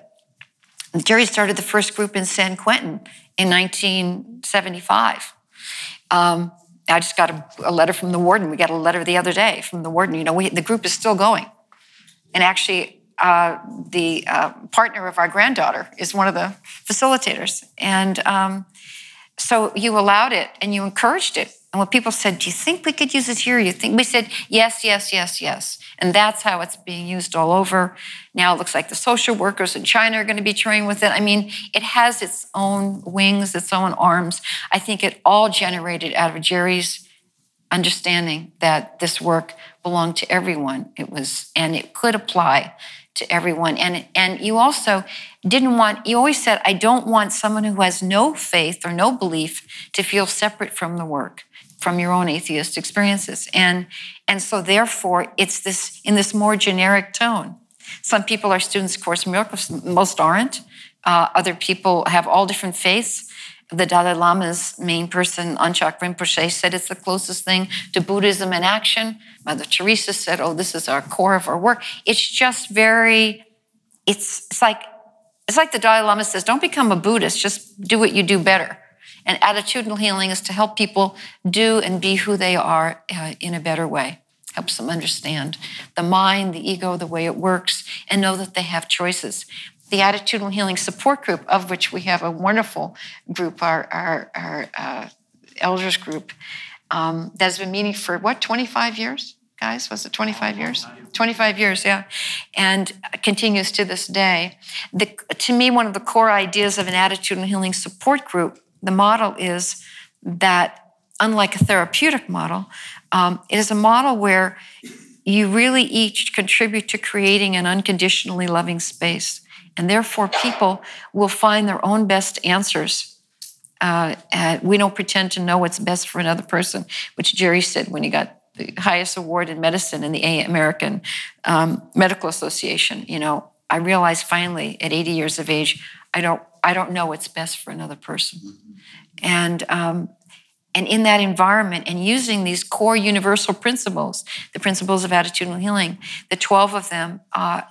Jerry started the first group in San Quentin in 1975. Um, I just got a, a, letter from the warden. We got a letter the other day from the warden. You know, we, the group is still going. And actually, uh, the uh, partner of our granddaughter is one of the facilitators. And um, so you allowed it and you encouraged it. And when people said, Do you think we could use it here? You think we said, Yes, yes, yes, yes. And that's how it's being used all over. Now it looks like the social workers in China are going to be trained with it. I mean, it has its own wings, its own arms. I think it all generated out of Jerry's understanding that this work belonged to everyone. It was, and it could apply to everyone. And, and you also didn't want, you always said, I don't want someone who has no faith or no belief to feel separate from the work from your own atheist experiences. And, and so therefore, it's this in this more generic tone. Some people are students of Course most aren't. Uh, other people have all different faiths. The Dalai Lama's main person, Anchak Rinpoche, said it's the closest thing to Buddhism in action. Mother Teresa said, oh, this is our core of our work. It's just very, it's, it's like it's like the Dalai Lama says, don't become a Buddhist, just do what you do better. And attitudinal healing is to help people do and be who they are uh, in a better way. Helps them understand the mind, the ego, the way it works, and know that they have choices. The attitudinal healing support group, of which we have a wonderful group, our, our, our uh, elders group, um, that's been meeting for what, 25 years? Guys, was it 25 years? 25 years, yeah. And continues to this day. The, to me, one of the core ideas of an attitudinal healing support group the model is that, unlike a therapeutic model, um, it is a model where you really each contribute to creating an unconditionally loving space. And therefore, people will find their own best answers. Uh, we don't pretend to know what's best for another person, which Jerry said when he got the highest award in medicine in the American um, Medical Association. You know, I realized finally at 80 years of age, I don't I don't know what's best for another person. And um, and in that environment and using these core universal principles, the principles of attitudinal healing, the 12 of them uh,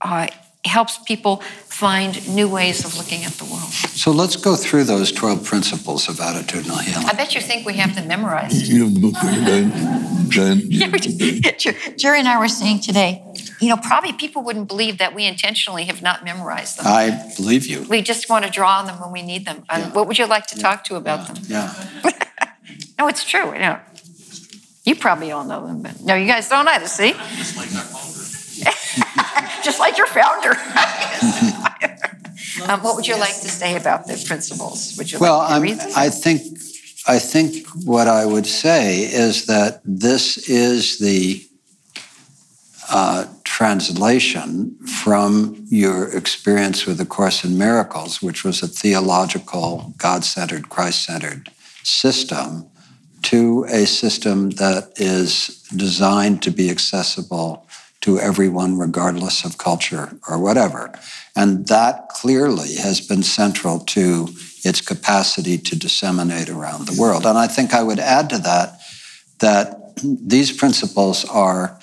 uh, helps people find new ways of looking at the world. So let's go through those 12 principles of attitudinal healing. I bet you think we have them memorized. You have the book there, Jen? Jerry and I were saying today, you know, probably people wouldn't believe that we intentionally have not memorized them. I believe you. We just want to draw on them when we need them. Uh, yeah. What would you like to yeah. talk to about yeah. them? Yeah. no, it's true. You, know. you probably all know them, but no, you guys don't either, see? Just like our founder. just like your founder. um, what would you like to say about the principles? Would you well, like I think I think what I would say is that this is the uh, translation from your experience with the Course in Miracles, which was a theological, God centered, Christ centered system, to a system that is designed to be accessible to everyone, regardless of culture or whatever. And that clearly has been central to its capacity to disseminate around the world. And I think I would add to that that these principles are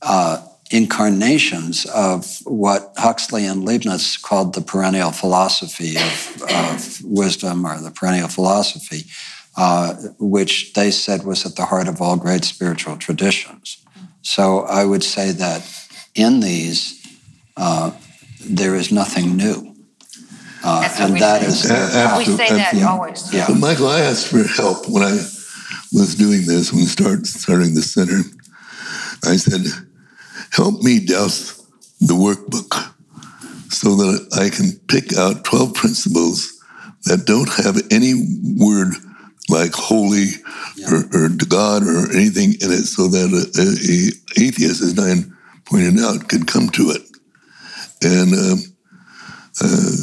uh, incarnations of what Huxley and Leibniz called the perennial philosophy of, of wisdom or the perennial philosophy, uh, which they said was at the heart of all great spiritual traditions. So I would say that in these, uh, there is nothing new. Uh, and that is we say that yeah. always. Yeah. But Michael, I asked for help when I was doing this, when we start starting the center. I said, help me douse the workbook so that I can pick out 12 principles that don't have any word like holy yeah. or, or, to God or anything in it so that a, a, atheist, as Diane pointed out, could come to it. And um, uh,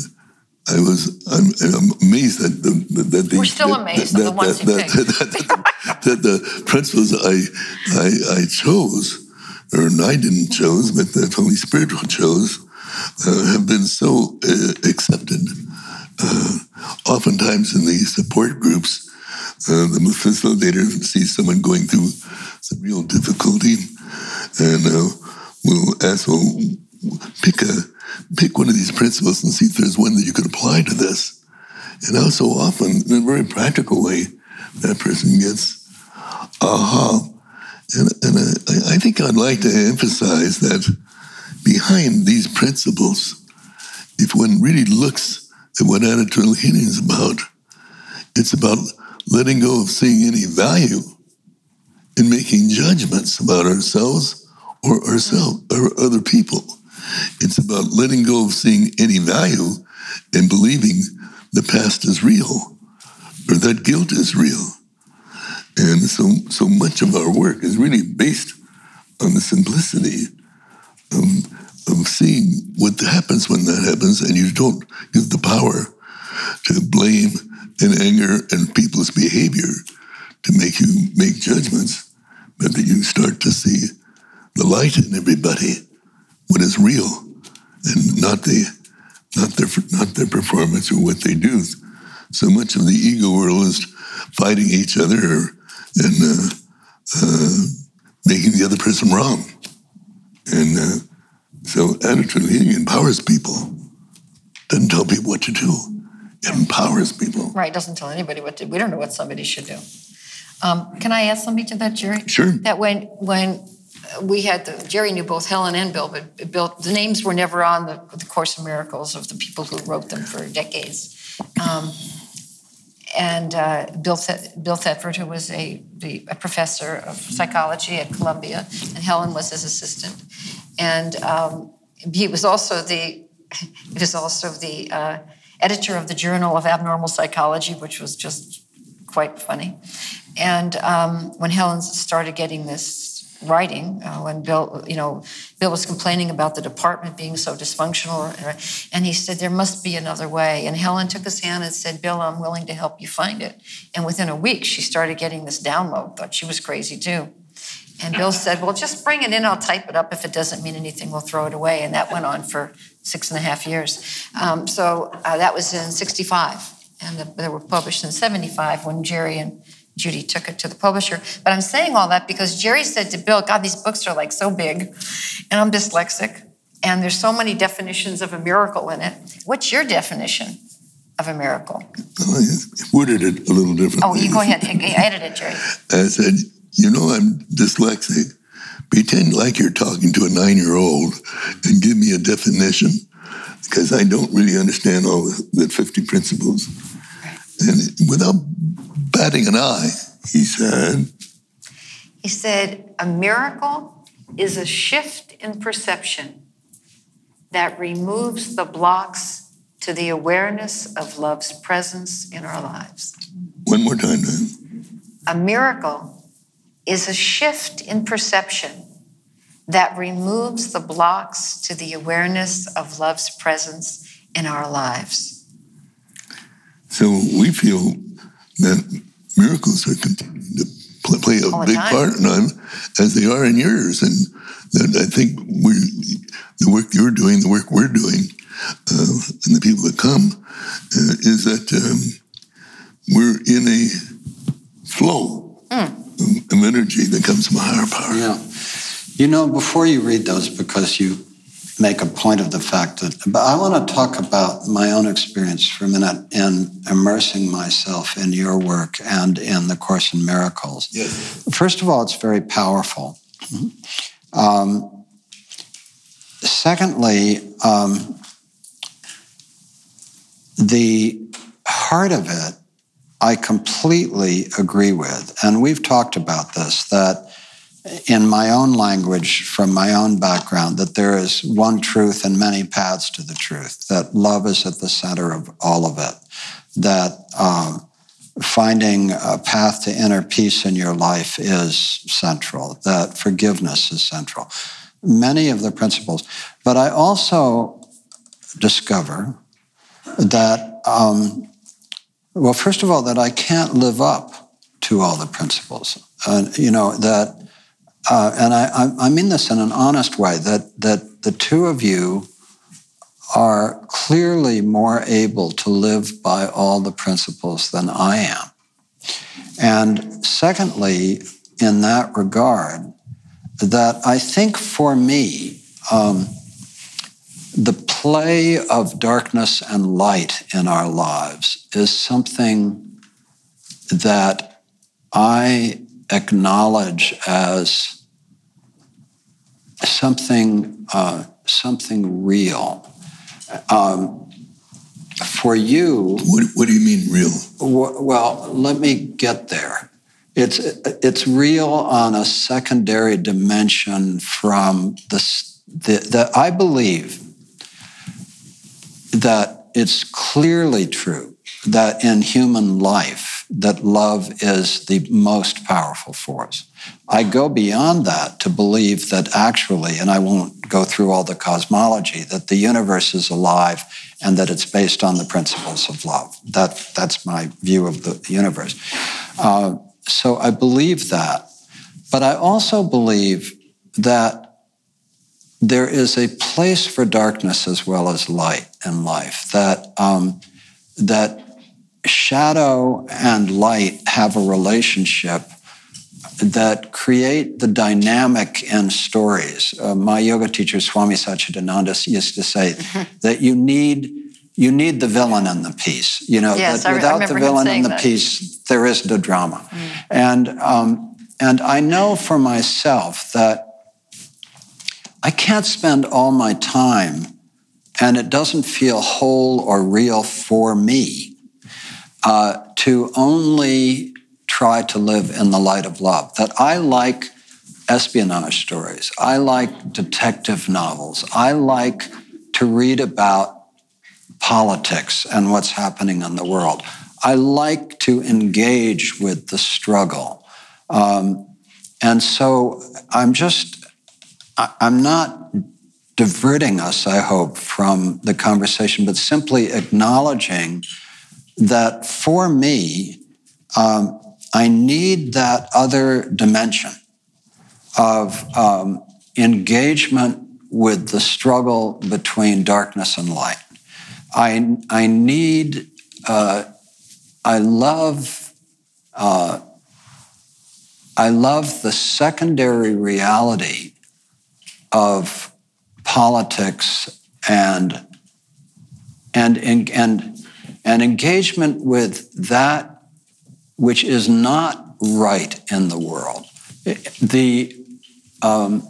I was I'm, I'm amazed that the, that the, we're still amazed that, the ones that, that, that, the principles I, I I chose or I didn't chose, but the Holy Spirit chose, uh, have been so uh, accepted. Uh, oftentimes in the support groups, uh, the facilitator sees someone going through some real difficulty, and uh, will ask, "Well, pick a pick one of these principles and see if there's one that you could apply to this." And also often, in a very practical way, that person gets, aha, and, and I, I think I'd like to emphasize that behind these principles, if one really looks at what attitudinal healing is about, it's about letting go of seeing any value in making judgments about ourselves or ourselves or other people. It's about letting go of seeing any value in believing the past is real or that guilt is real and so, so much of our work is really based on the simplicity of, of seeing what happens when that happens, and you don't give the power to blame and anger and people's behavior to make you make judgments, but that you start to see the light in everybody, what is real, and not the not their not their performance or what they do. So much of the ego world is fighting each other and uh, uh, making the other person wrong. And uh, so attitude healing empowers people doesn't tell people what to do. Empowers people. Right, doesn't tell anybody what to. We don't know what somebody should do. Um, can I add something to that, Jerry? Sure. That when when we had the Jerry knew both Helen and Bill, but Bill the names were never on the, the Course in Miracles of the people who wrote them for decades. Um, and uh, Bill, Th- Bill Thetford, who was a, the, a professor of psychology at Columbia, and Helen was his assistant. And um, he was also the he was also the uh, editor of the Journal of Abnormal Psychology, which was just quite funny. And um, when Helen started getting this writing uh, when Bill, you know, Bill was complaining about the department being so dysfunctional, and he said there must be another way. And Helen took his hand and said, "Bill, I'm willing to help you find it." And within a week, she started getting this download. Thought she was crazy too. And Bill said, "Well, just bring it in. I'll type it up. If it doesn't mean anything, we'll throw it away." And that went on for six and a half years. Um, so uh, that was in '65, and the, they were published in '75 when Jerry and Judy took it to the publisher. But I'm saying all that because Jerry said to Bill, God, these books are like so big, and I'm dyslexic, and there's so many definitions of a miracle in it. What's your definition of a miracle? I worded it a little differently. Oh, you go ahead. Edit it, Jerry. I said, you know, I'm dyslexic. Pretend like you're talking to a nine year old and give me a definition because I don't really understand all the 50 principles. And without batting an eye, he said, He said, a miracle is a shift in perception that removes the blocks to the awareness of love's presence in our lives. One more time, then. A miracle is a shift in perception that removes the blocks to the awareness of love's presence in our lives. So we feel that miracles are continuing to play a big time. part in them as they are in yours. And that I think we, the work you're doing, the work we're doing, uh, and the people that come uh, is that um, we're in a flow mm. Of energy that comes from a higher power. Yeah. You know, before you read those, because you make a point of the fact that, but I want to talk about my own experience for a minute in immersing myself in your work and in the Course in Miracles. Yes. First of all, it's very powerful. Mm-hmm. Um, secondly, um, the heart of it, I completely agree with. And we've talked about this that in my own language, from my own background, that there is one truth and many paths to the truth, that love is at the center of all of it, that um, finding a path to inner peace in your life is central, that forgiveness is central. Many of the principles. But I also discover that, um, well, first of all, that I can't live up to all the principles. Uh, you know, that uh, and I, I, mean this in an honest way, that, that the two of you are clearly more able to live by all the principles than I am. And secondly, in that regard, that I think for me, um, the play of darkness and light in our lives is something that I acknowledge as something uh, something real. Um, for you, what, what, do you mean real? W- well, let me get there. It's it's real on a secondary dimension from the the, the I believe that it's clearly true that in human life that love is the most powerful force. I go beyond that to believe that actually, and I won't go through all the cosmology, that the universe is alive and that it's based on the principles of love. That, that's my view of the universe. Uh, so I believe that. But I also believe that there is a place for darkness as well as light in life, that, um, that shadow and light have a relationship that create the dynamic in stories. Uh, my yoga teacher, Swami Satchidananda, used to say mm-hmm. that you need you need the villain in the piece. You know, Yes, that I re- I without the villain in the that. piece, there isn't a drama. And um, and I know for myself that I can't spend all my time, and it doesn't feel whole or real for me uh, to only try to live in the light of love. That I like espionage stories. I like detective novels. I like to read about politics and what's happening in the world. I like to engage with the struggle. Um, and so I'm just, I'm not diverting us, I hope, from the conversation, but simply acknowledging that for me, um, I need that other dimension of um, engagement with the struggle between darkness and light. I, I need, uh, I love, uh, I love the secondary reality of politics and and and and engagement with that which is not right in the world. The um,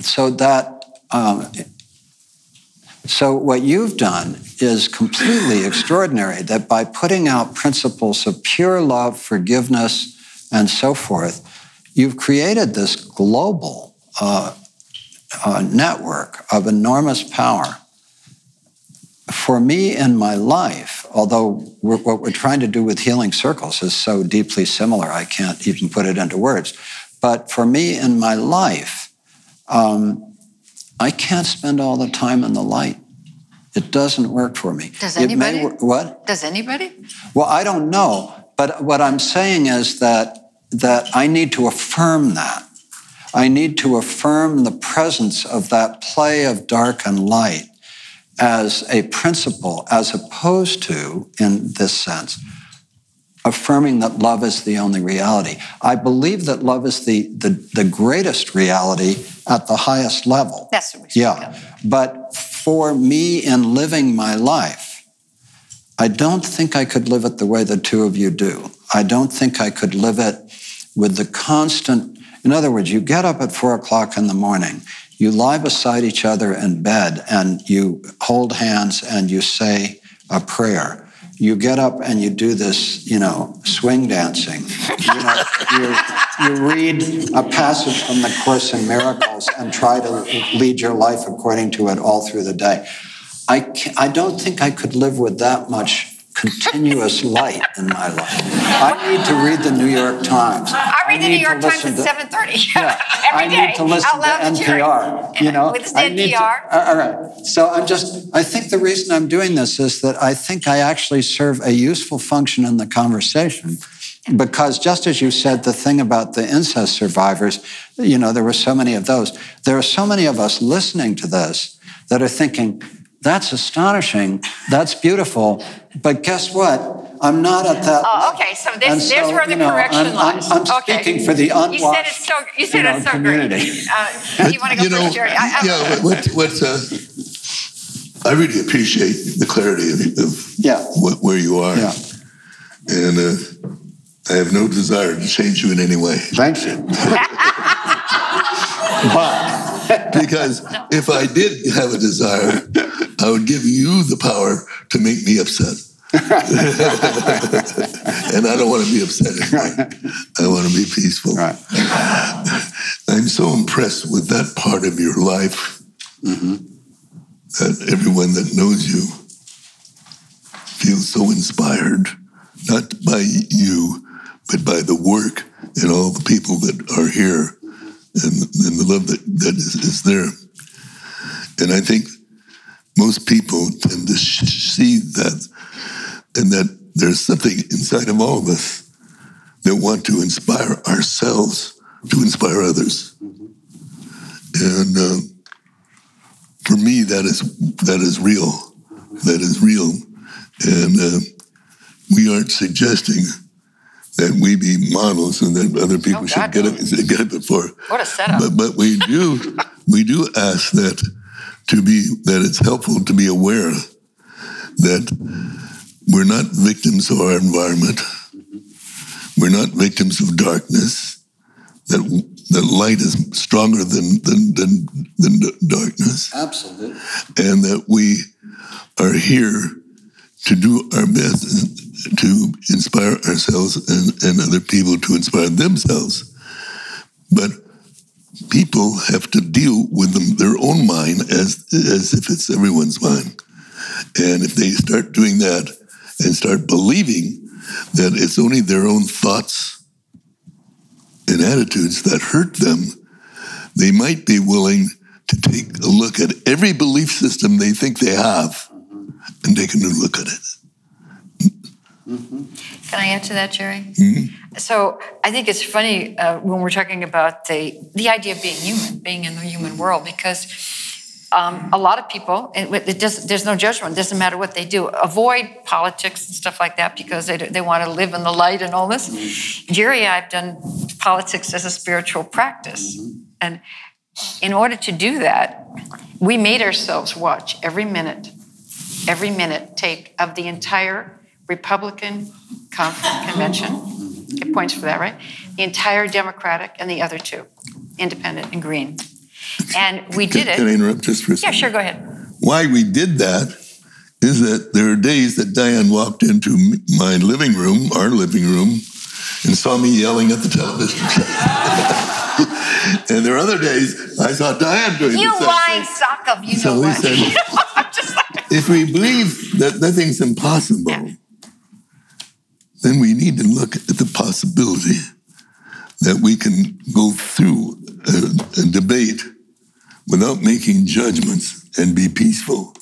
so that um, so what you've done is completely extraordinary. That by putting out principles of pure love, forgiveness, and so forth, you've created this global uh, uh, network of enormous power. For me in my life, although we're, what we're trying to do with healing circles is so deeply similar, I can't even put it into words. But for me in my life, um, I can't spend all the time in the light. It doesn't work for me. Does anybody? wor- what? Does anybody? Well, I don't know, but what I'm saying is that that I need to affirm that. I need to affirm the presence of that play of dark and light as a principle, as opposed to, in this sense, affirming that love is the only reality. I believe that love is the, the, the greatest reality at the highest level. That's what we Yeah. But for me in living my life, I don't think I could live it the way the two of you do. I don't think I could live it with the constant, in other words, you get up at four o'clock in the morning, you lie beside each other in bed, and you hold hands and you say a prayer. You get up and you do this, you know, swing dancing. You know, you, you read a passage from the Course in Miracles and try to lead your life according to it all through the day. I, ca I don't think I could live with that much continuous light in my life. I need to read the New York Times. I read the New York to Times at seven thirty yeah, every I day need to listen to to. NPR. You know, with I need to- NPR. all right. So I'm just. I think the reason I'm doing this is that I think I actually serve a useful function in the conversation, because just as you said, the thing about the incest survivors, you know, there were so many of those. There are so many of us listening to this that are thinking. That's astonishing. That's beautiful. But guess what? I'm not at that. Oh, level. okay. So this, And there's so, where the you know, correction I'm, I'm- lies. I'm okay. speaking for the unwashed. You said it's so. You said you know, it's so community. great. Uh, you want to go you know, first, Jerry? I, I, yeah, what, what uh, I really appreciate the clarity of, of Yeah. what, where you are. Yeah. And uh, I have no desire to change you in any way. Thank you. but Because if I did have a desire, I would give you the power to make me upset. and I don't want to be upset. I want to be peaceful. right. I'm so impressed with that part of your life mm-hmm. that everyone that knows you feels so inspired, not by you, but by the work and all the people that are here and, and the love that, that is, is there. And I think most people tend to sh- see that and that there's something inside of all of us that want to inspire ourselves to inspire others. And uh, for me, that is that is real. That is real, and uh, we aren't suggesting that we be models and that other people Oh, should God, get it get it before. what a setup. But but we do we do ask that to be that it's helpful to be aware that we're not victims of our environment. We're not victims of darkness. That that light is stronger than than than, than darkness. Absolutely. And that we are here to do our best to inspire ourselves and, and other people to inspire themselves. But people have to deal with them, their own mind as as if it's everyone's mind. And if they start doing that and start believing that it's only their own thoughts and attitudes that hurt them, they might be willing to take a look at every belief system they think they have and take a new look at it. Mm-hmm. Can I add to that, Jerry? Mm-hmm. So I think it's funny uh, when we're talking about the the idea of being human, being in the human world, because um, a lot of people, it, there's no judgment. It doesn't matter what they do. Avoid politics and stuff like that because they, they want to live in the light and all this. Mm-hmm. Jerry, I've done politics as a spiritual practice. Mm-hmm. And in order to do that, we made ourselves watch every minute, every minute tape of the entire Republican convention. Get points for that, right? The entire Democratic and the other two, independent and green. And we did it. Can I interrupt just for a second? Yeah, sure, go ahead. Why we did that is that there are days that Diane walked into my living room, our living room, and saw me yelling at the television. and there are other days I saw Diane doing You lying sock of you so know what. Said, if we believe that nothing's impossible, yeah. then we need to look at the possibility that we can go through a, a debate without making judgments and be peaceful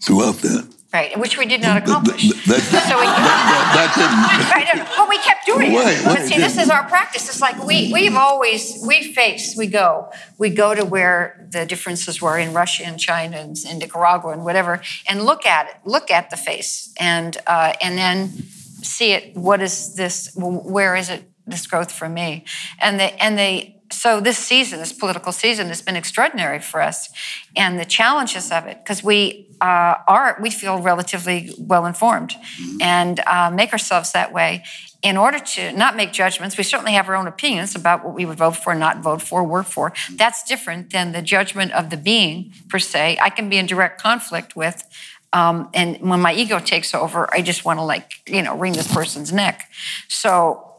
throughout that. Right, which we did not accomplish. That, that, so we, that, that, didn't. Right, but we kept doing right, it. But see, this is our practice. It's like we we've always we face, we go, we go to where the differences were in Russia and China and, and Nicaragua and whatever, and look at it, look at the face, and uh, and then see it. What is this? Where is it? This growth for me, and the and the so this season, this political season, has been extraordinary for us, and the challenges of it, because we uh, are we feel relatively well informed, mm-hmm. and uh, make ourselves that way. In order to not make judgments, we certainly have our own opinions about what we would vote for, not vote for, work for. That's different than the judgment of the being per se. I can be in direct conflict with um, and when my ego takes over, I just want to like, you know, wring this person's neck. So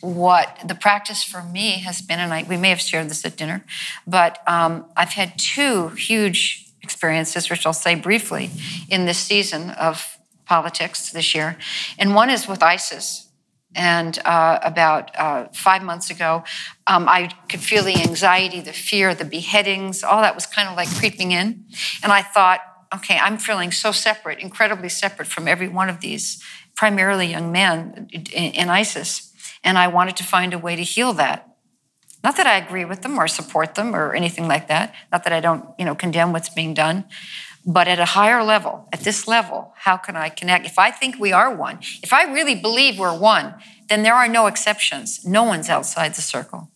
what the practice for me has been, and I, we may have shared this at dinner, but um, I've had two huge experiences, which I'll say briefly, in this season of politics this year. And one is with ISIS. And uh, about uh, five months ago, um, I could feel the anxiety, the fear, the beheadings, all that was kind of like creeping in. And I thought, okay, I'm feeling so separate, incredibly separate from every one of these, primarily young men in, in ISIS. And I wanted to find a way to heal that. Not that I agree with them or support them or anything like that. Not that I don't, you know, condemn what's being done. But at a higher level, at this level, how can I connect? If I think we are one, if I really believe we're one, then there are no exceptions. No one's outside the circle.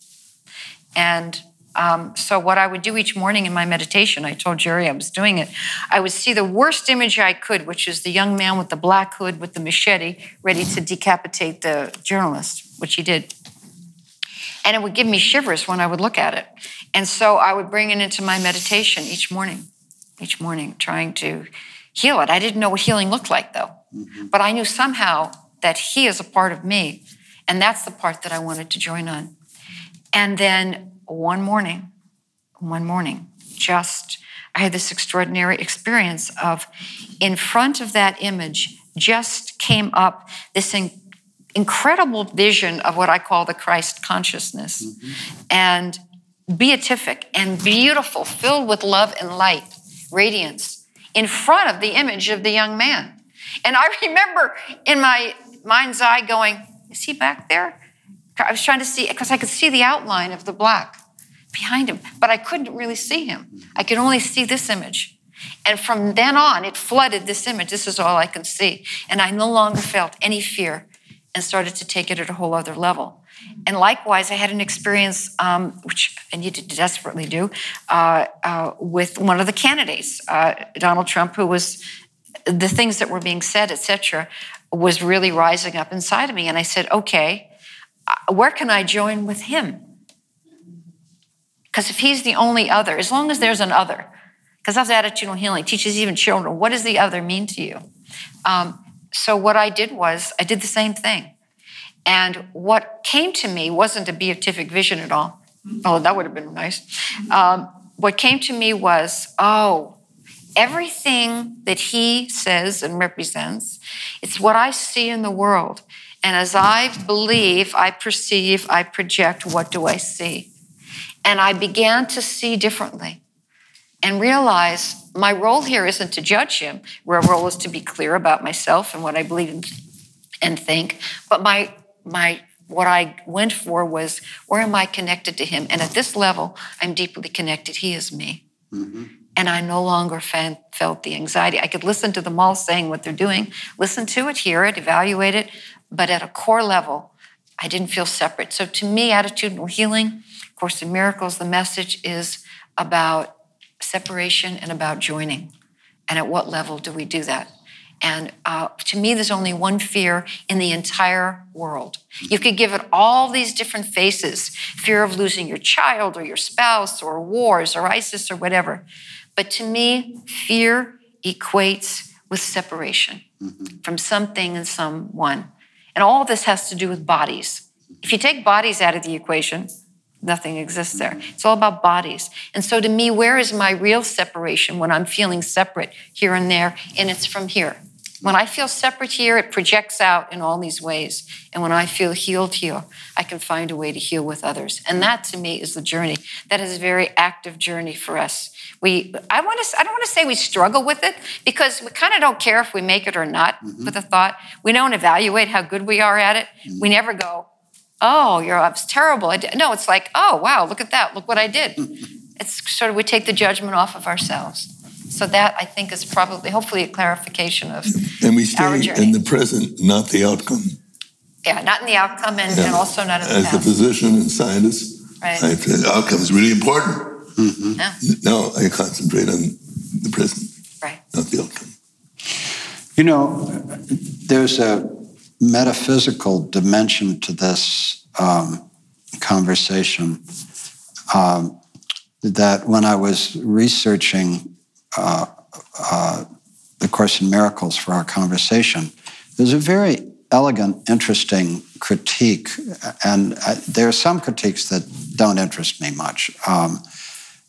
And um, so, what I would do each morning in my meditation, I told Jerry I was doing it, I would see the worst image I could, which is the young man with the black hood with the machete ready to decapitate the journalist, which he did. And it would give me shivers when I would look at it. And so I would bring it into my meditation each morning, each morning, trying to heal it. I didn't know what healing looked like, though. Mm-hmm. But I knew somehow that he is a part of me. And that's the part that I wanted to join on. And then one morning, one morning, just I had this extraordinary experience of in front of that image just came up this in, incredible vision of what I call the Christ consciousness mm-hmm. and beatific and beautiful, filled with love and light, radiance in front of the image of the young man. And I remember in my mind's eye going, Is he back there? I was trying to see, because I could see the outline of the black behind him, but I couldn't really see him. I could only see this image. And from then on, it flooded this image. This is all I could see. And I no longer felt any fear and started to take it at a whole other level. And likewise, I had an experience, um, which I needed to desperately do, uh, uh, with one of the candidates, uh, Donald Trump, who was the things that were being said, etc., was really rising up inside of me. And I said, okay, uh, where can I join with him? Because if he's the only other, as long as there's an other, because that's attitudinal healing, teaches even children, what does the other mean to you? Um, so what I did was I did the same thing. And what came to me wasn't a beatific vision at all. Oh, that would have been nice. Um, what came to me was, oh, everything that he says and represents, it's what I see in the world. And as I believe, I perceive, I project, what do I see? And I began to see differently and realize my role here isn't to judge him. My role is to be clear about myself and what I believe and think. But my my what I went for was where am I connected to him? And at this level, I'm deeply connected. He is me. Mm-hmm. And I no longer felt the anxiety. I could listen to them all saying what they're doing, listen to it, hear it, evaluate it. But at a core level, I didn't feel separate. So to me, attitudinal healing, Course in Miracles, the message is about separation and about joining. And at what level do we do that? And uh, to me, there's only one fear in the entire world. You could give it all these different faces fear of losing your child or your spouse or wars or ISIS or whatever. But to me, fear equates with separation mm-hmm. from something and someone. And all this has to do with bodies. If you take bodies out of the equation, nothing exists there. It's all about bodies. And so to me, where is my real separation when I'm feeling separate here and there? And it's from here. When I feel separate here, it projects out in all these ways. And when I feel healed here, I can find a way to heal with others. And that to me is the journey. That is a very active journey for us. We, I want to, I don't want to say we struggle with it because we kind of don't care if we make it or not mm-hmm. with the thought. We don't evaluate how good we are at it. Mm-hmm. We never go, oh, you're, it's terrible. No, it's like, oh, wow, look at that. Look what I did. it's sort of, we take the judgment off of ourselves. So that I think is probably, hopefully, a clarification of and we stay in the present, not the outcome. Yeah, not in the outcome, and, yeah. and also not in the As past. a physician and scientist, right. I, the outcome is really important. Mm-hmm. Yeah. Now I concentrate on the present, right. not the outcome. You know, there's a metaphysical dimension to this um, conversation um, that when I was researching uh, uh, the Course in Miracles for our conversation, there's a very elegant, interesting critique, and I, there are some critiques that don't interest me much. Um,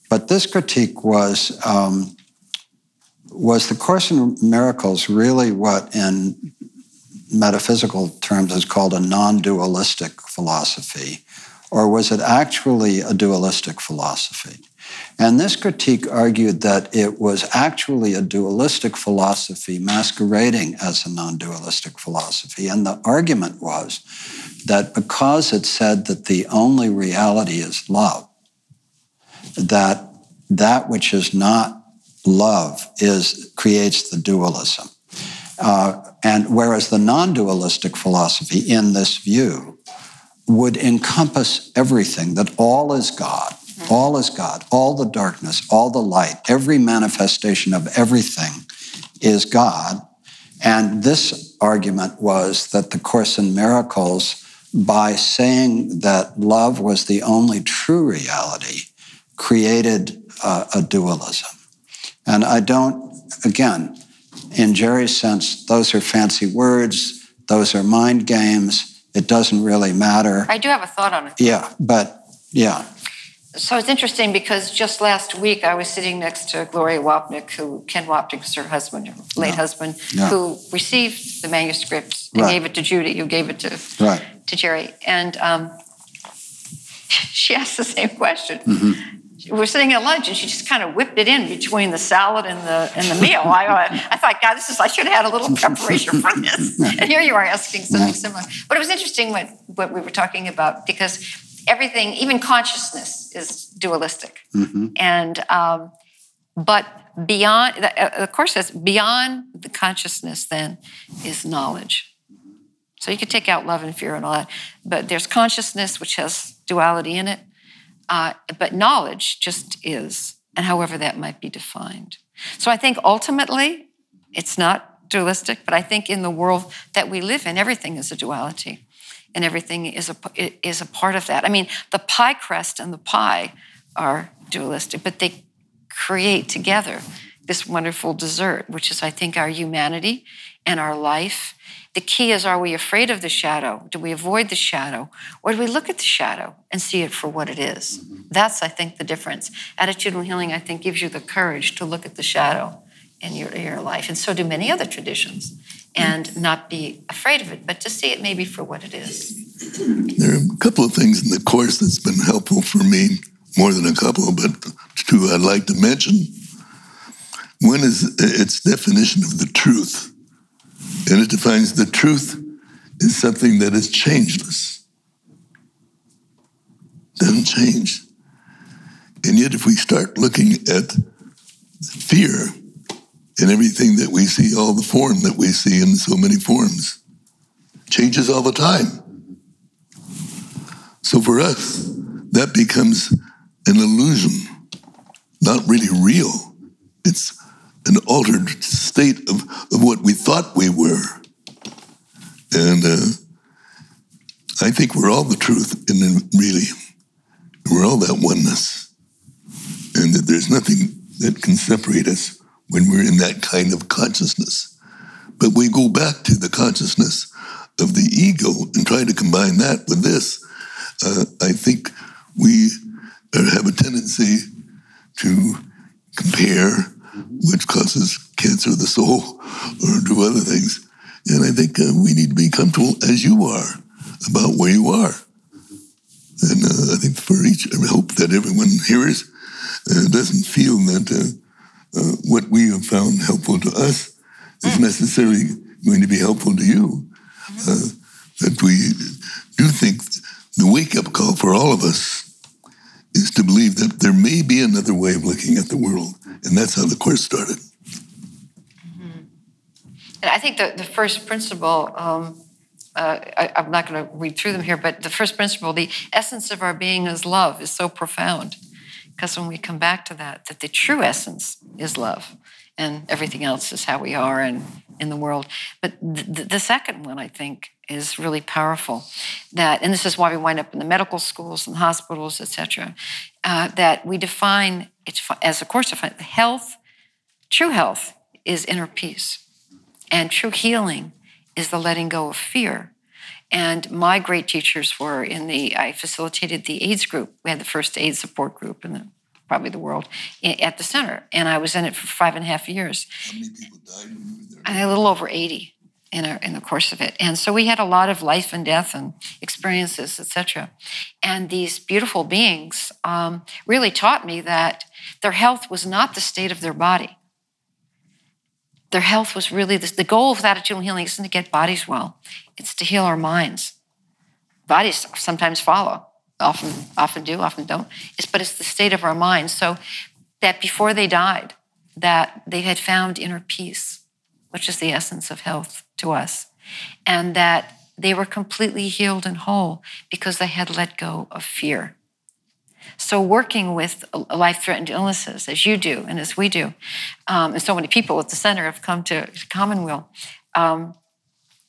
but this critique was um, was the Course in Miracles really what in metaphysical terms is called a non-dualistic philosophy, or was it actually a dualistic philosophy? And this critique argued that it was actually a dualistic philosophy masquerading as a non dualistic philosophy. And the argument was that because it said that the only reality is love, that that which is not love is creates the dualism. Uh, and whereas the non dualistic philosophy, in this view, would encompass everything, that all is God, all is God, all the darkness, all the light, every manifestation of everything is God. And this argument was that the Course in Miracles, by saying that love was the only true reality, created uh, a dualism. And I don't, again, in Jerry's sense, those are fancy words, those are mind games. It doesn't really matter. I do have a thought on it. Yeah, but yeah. So it's interesting because just last week I was sitting next to Gloria Wapnick, who Ken Wapnick is her husband, her late yeah. husband, yeah. who received the manuscript and right. gave it to Judy, who gave it to right. to Jerry, and um, she asked the same question. Mm-hmm were sitting at lunch and she just kind of whipped it in between the salad and the and the meal. I, I thought, God, this is I should have had a little preparation for this. And here you are asking something similar. But it was interesting what, what we were talking about because everything, even consciousness, is dualistic. Mm-hmm. And um, but beyond, the, course, says beyond the consciousness. Then is knowledge. So you could take out love and fear and all that, but there's consciousness which has duality in it, uh, but knowledge just is, and however that might be defined. So I think ultimately, It's not dualistic, but I think in the world that we live in, everything is a duality and everything is a, is a part of that. I mean, the pie crust and the pie are dualistic, but they create together this wonderful dessert, which is, I think, our humanity and our life. The key is are we afraid of the shadow? Do we avoid the shadow? Or do we look at the shadow and see it for what it is? Mm-hmm. That's, I think, the difference. Attitudinal healing, I think, gives you the courage to look at the shadow in your, your life. And so do many other traditions and not be afraid of it, but to see it maybe for what it is. There are a couple of things in the course that's been helpful for me, more than a couple, but two I'd like to mention. One is its definition of the truth, and it defines the truth as something that is changeless, doesn't change. And yet, if we start looking at fear and everything that we see, all the form that we see in so many forms. Changes all the time. So for us, that becomes an illusion, not really real. It's an altered state of, of what we thought we were. And uh, I think we're all the truth, and really, we're all that oneness. And that there's nothing that can separate us when we're in that kind of consciousness. But we go back to the consciousness of the ego and try to combine that with this. Uh, I think we have a tendency to compare, which causes cancer of the soul or do other things. And I think uh, we need to be comfortable as you are about where you are. And uh, I think for each, I hope that everyone hears uh, doesn't feel that uh, uh, what we have found helpful to us is mm. necessarily going to be helpful to you. Uh, that we do think the wake up call for all of us is to believe that there may be another way of looking at the world. And that's how the course started. Mm-hmm. And I think the, the first principle, um, uh, I, I'm not going to read through them here, but the first principle, the essence of our being is love, is so profound. Because when we come back to that, that the true essence is love and everything else is how we are and in the world. But the, the second one, I think, is really powerful. That, and this is why we wind up in the medical schools and hospitals, etc. Uh, that we define it as a course of health. True health is inner peace, and true healing is the letting go of fear. And my great teachers were in the, I facilitated the AIDS group. We had the first AIDS support group in the, probably the world at the center. And I was in it for five and a half years. How many people died A little over 80 in, our, in the course of it. And so we had a lot of life and death and experiences, etc. And these beautiful beings um, really taught me that their health was not the state of their body their health was really this, the goal of attitudinal healing isn't to get bodies well, it's to heal our minds. Bodies sometimes follow, often, often do, often don't. It's, but it's the state of our mind. So that before they died, that they had found inner peace, which is the essence of health to us, and that they were completely healed and whole because they had let go of fear. So, working with life threatened illnesses, as you do and as we do, um, and so many people at the center have come to Commonweal, um,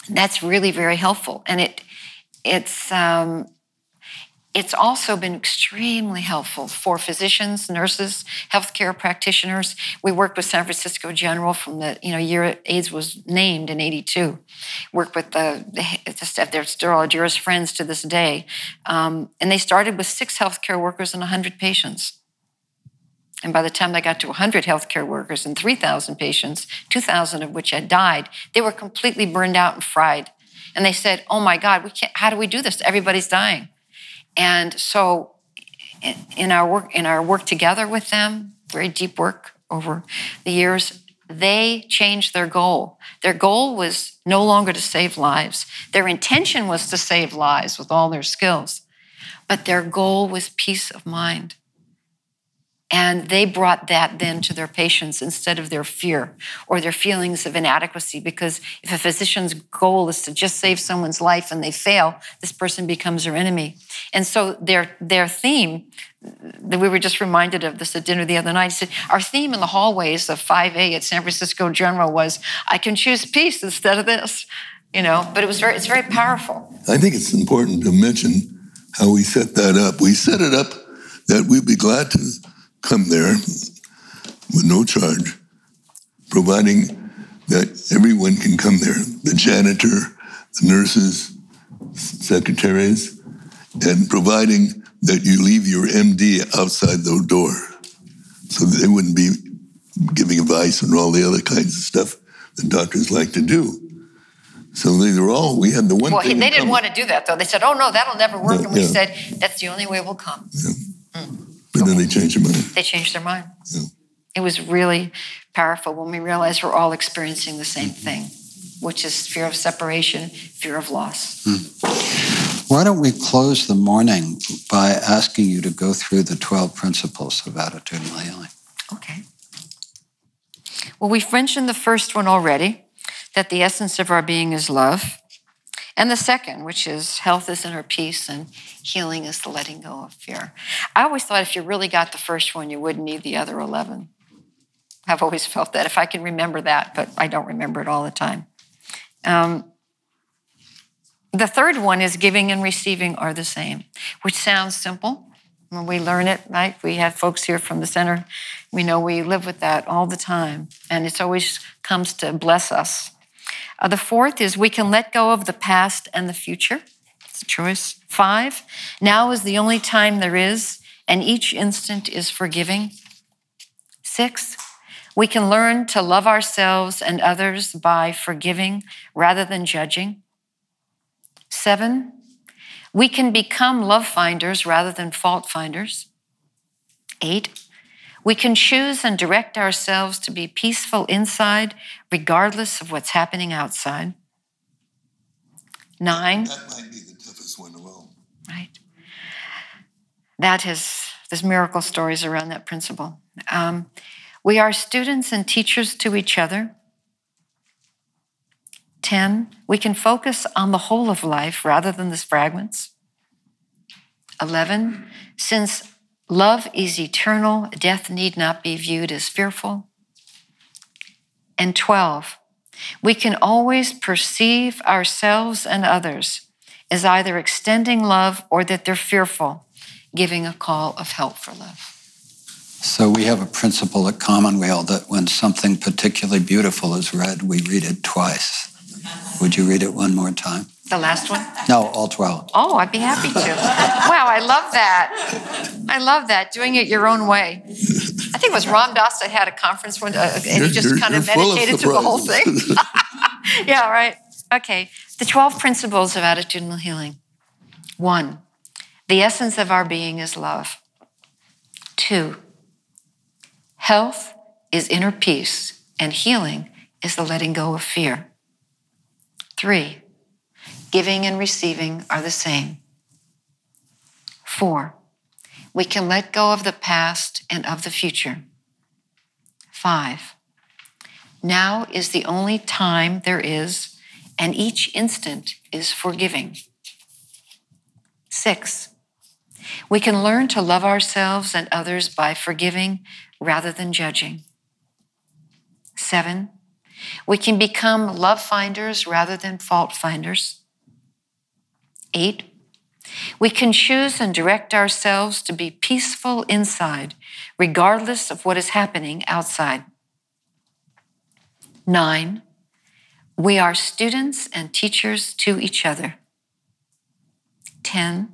that's really very helpful. And it, it's, um, it's also been extremely helpful for physicians, nurses, healthcare practitioners. We worked with San Francisco General from the you know year AIDS was named in '82. Worked with the, the still our dearest friends to this day, um, and they started with six healthcare workers and 100 patients. And by the time they got to 100 healthcare workers and 3,000 patients, 2,000 of which had died, they were completely burned out and fried. And they said, "Oh my God, we can't. How do we do this? Everybody's dying." And so in our work in our work together with them, very deep work over the years, they changed their goal. Their goal was no longer to save lives. Their intention was to save lives with all their skills. But their goal was peace of mind. And they brought that then to their patients instead of their fear or their feelings of inadequacy. Because if a physician's goal is to just save someone's life and they fail, this person becomes their enemy. And so their, their theme, that we were just reminded of this at dinner the other night. He said, Our theme in the hallways of 5A at San Francisco General was, I can choose peace instead of this. You know, but it was very, it's very powerful. I think it's important to mention how we set that up. We set it up that we'd be glad to come there with no charge, providing that everyone can come there the janitor, the nurses, secretaries, and providing that you leave your MD outside the door so they wouldn't be giving advice and all the other kinds of stuff that doctors like to do. So they were all, we had the one Well, they didn't common. want to do that though. They said, "Oh no, that'll never work," Yeah, and we yeah. said, "That's the only way we'll come." But then they changed their mind. They changed their mind. Yeah. It was really powerful when we realized we're all experiencing the same thing, which is fear of separation, fear of loss. Hmm. Why don't we close the morning by asking you to go through the 12 principles of attitudinal healing? Okay. Well, we've mentioned the first one already that the essence of our being is love. And the second, which is health is inner peace and healing is the letting go of fear. I always thought if you really got the first one, you wouldn't need the other 11. I've always felt that if I can remember that, but I don't remember it all the time. Um, the third one is giving and receiving are the same, which sounds simple. When we learn it, right? We have folks here from the center. We know we live with that all the time, and it's always comes to bless us. Uh, the fourth is we can let go of the past and the future. It's a choice. Five, now is the only time there is, and each instant is forgiving. Six, we can learn to love ourselves and others by forgiving rather than judging. Seven, we can become love finders rather than fault finders. Eight, we can choose and direct ourselves to be peaceful inside, regardless of what's happening outside. Nine, That might be the toughest one of all. right? That has, there's miracle stories around that principle. Um, we are students and teachers to each other. 10, we can focus on the whole of life rather than the fragments. 11, since love is eternal, death need not be viewed as fearful. And 12, we can always perceive ourselves and others as either extending love or that they're fearful, giving a call of help for love. So we have a principle at Commonweal that when something particularly beautiful is read, we read it twice. Would you read it one more time? The last one? No, all 12. Oh, I'd be happy to. Wow, I love that. I love that, doing it your own way. I think it was Ram Dass that had a conference when, uh, and he You're- just kind of you're of meditated through the whole thing. yeah, right. Okay. The 12 principles of attitudinal healing. One, the essence of our being is love. Two, health is inner peace, and healing is the letting go of fear. Three, giving and receiving are the same. Four, we can let go of the past and of the future. Five, now is the only time there is, and each instant is forgiving. Six, we can learn to love ourselves and others by forgiving rather than judging. Seven, we can become love finders rather than fault finders. Eight, we can choose and direct ourselves to be peaceful inside, regardless of what is happening outside. Nine, we are students and teachers to each other. 10.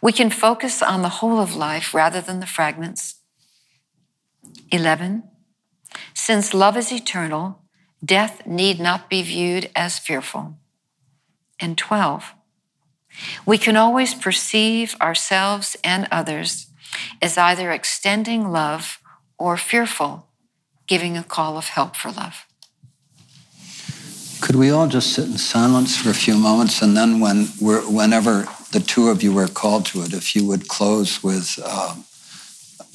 We can focus on the whole of life rather than the fragments. 11. Since love is eternal, death need not be viewed as fearful. And 12. We can always perceive ourselves and others as either extending love or fearful, giving a call of help for love. Could we all just sit in silence for a few moments, and then, when whenever the two of you are called to it, if you would close with uh,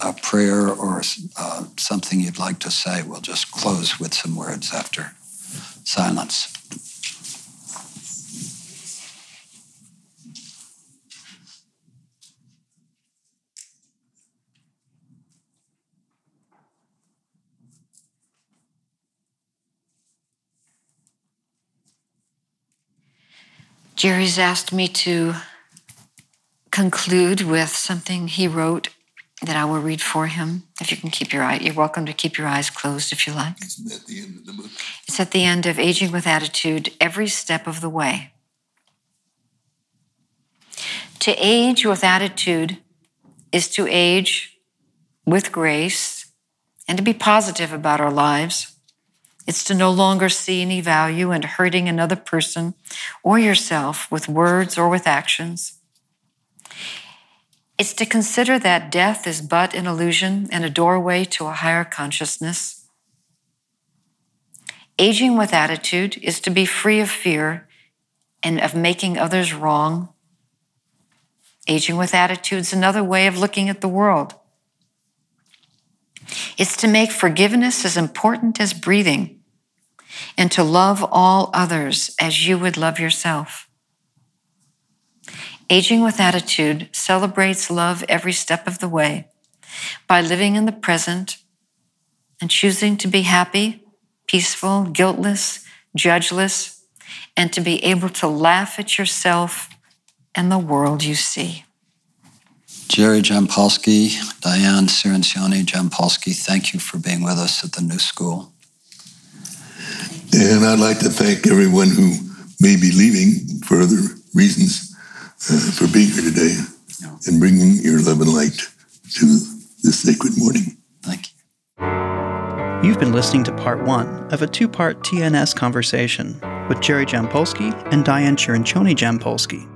a prayer or uh, something you'd like to say, we'll just close with some words after silence. Jerry's asked me to conclude with something he wrote that I will read for him. If you can keep your eye, you're welcome to keep your eyes closed if you like. Isn't that the end of the book? It's at the end of Aging with Attitude, every step of the way. To age with attitude is to age with grace and to be positive about our lives. It's to no longer see any value in hurting another person or yourself with words or with actions. It's to consider that death is but an illusion and a doorway to a higher consciousness. Aging with attitude is to be free of fear and of making others wrong. Aging with attitude is another way of looking at the world. It's to make forgiveness as important as breathing and to love all others as you would love yourself. Aging with attitude celebrates love every step of the way by living in the present and choosing to be happy, peaceful, guiltless, judgeless, and to be able to laugh at yourself and the world you see. Jerry Jampolsky, Diane Cirincione Jampolsky, thank you for being with us at the New School. And I'd like to thank everyone who may be leaving for other reasons uh, for being here today and bringing your love and light to this sacred morning. Thank you. You've been listening to part one of a two part TNS conversation with Jerry Jampolsky and Diane Cirincione Jampolsky.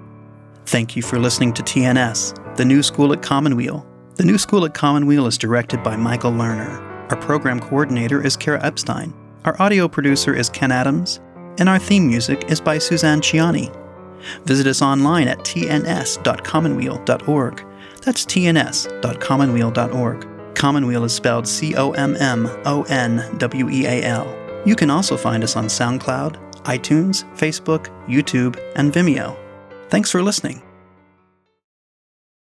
Thank you for listening to TNS, the new school at Commonweal. The new school at Commonweal is directed by Michael Lerner. Our program coordinator is Kara Epstein. Our audio producer is Ken Adams, and our theme music is by Suzanne Ciani. Visit us online at tns.commonweal.org. That's tns.commonweal.org. Commonweal is spelled C O M M O N W E A L. You can also find us on SoundCloud, iTunes, Facebook, YouTube, and Vimeo. Thanks for listening.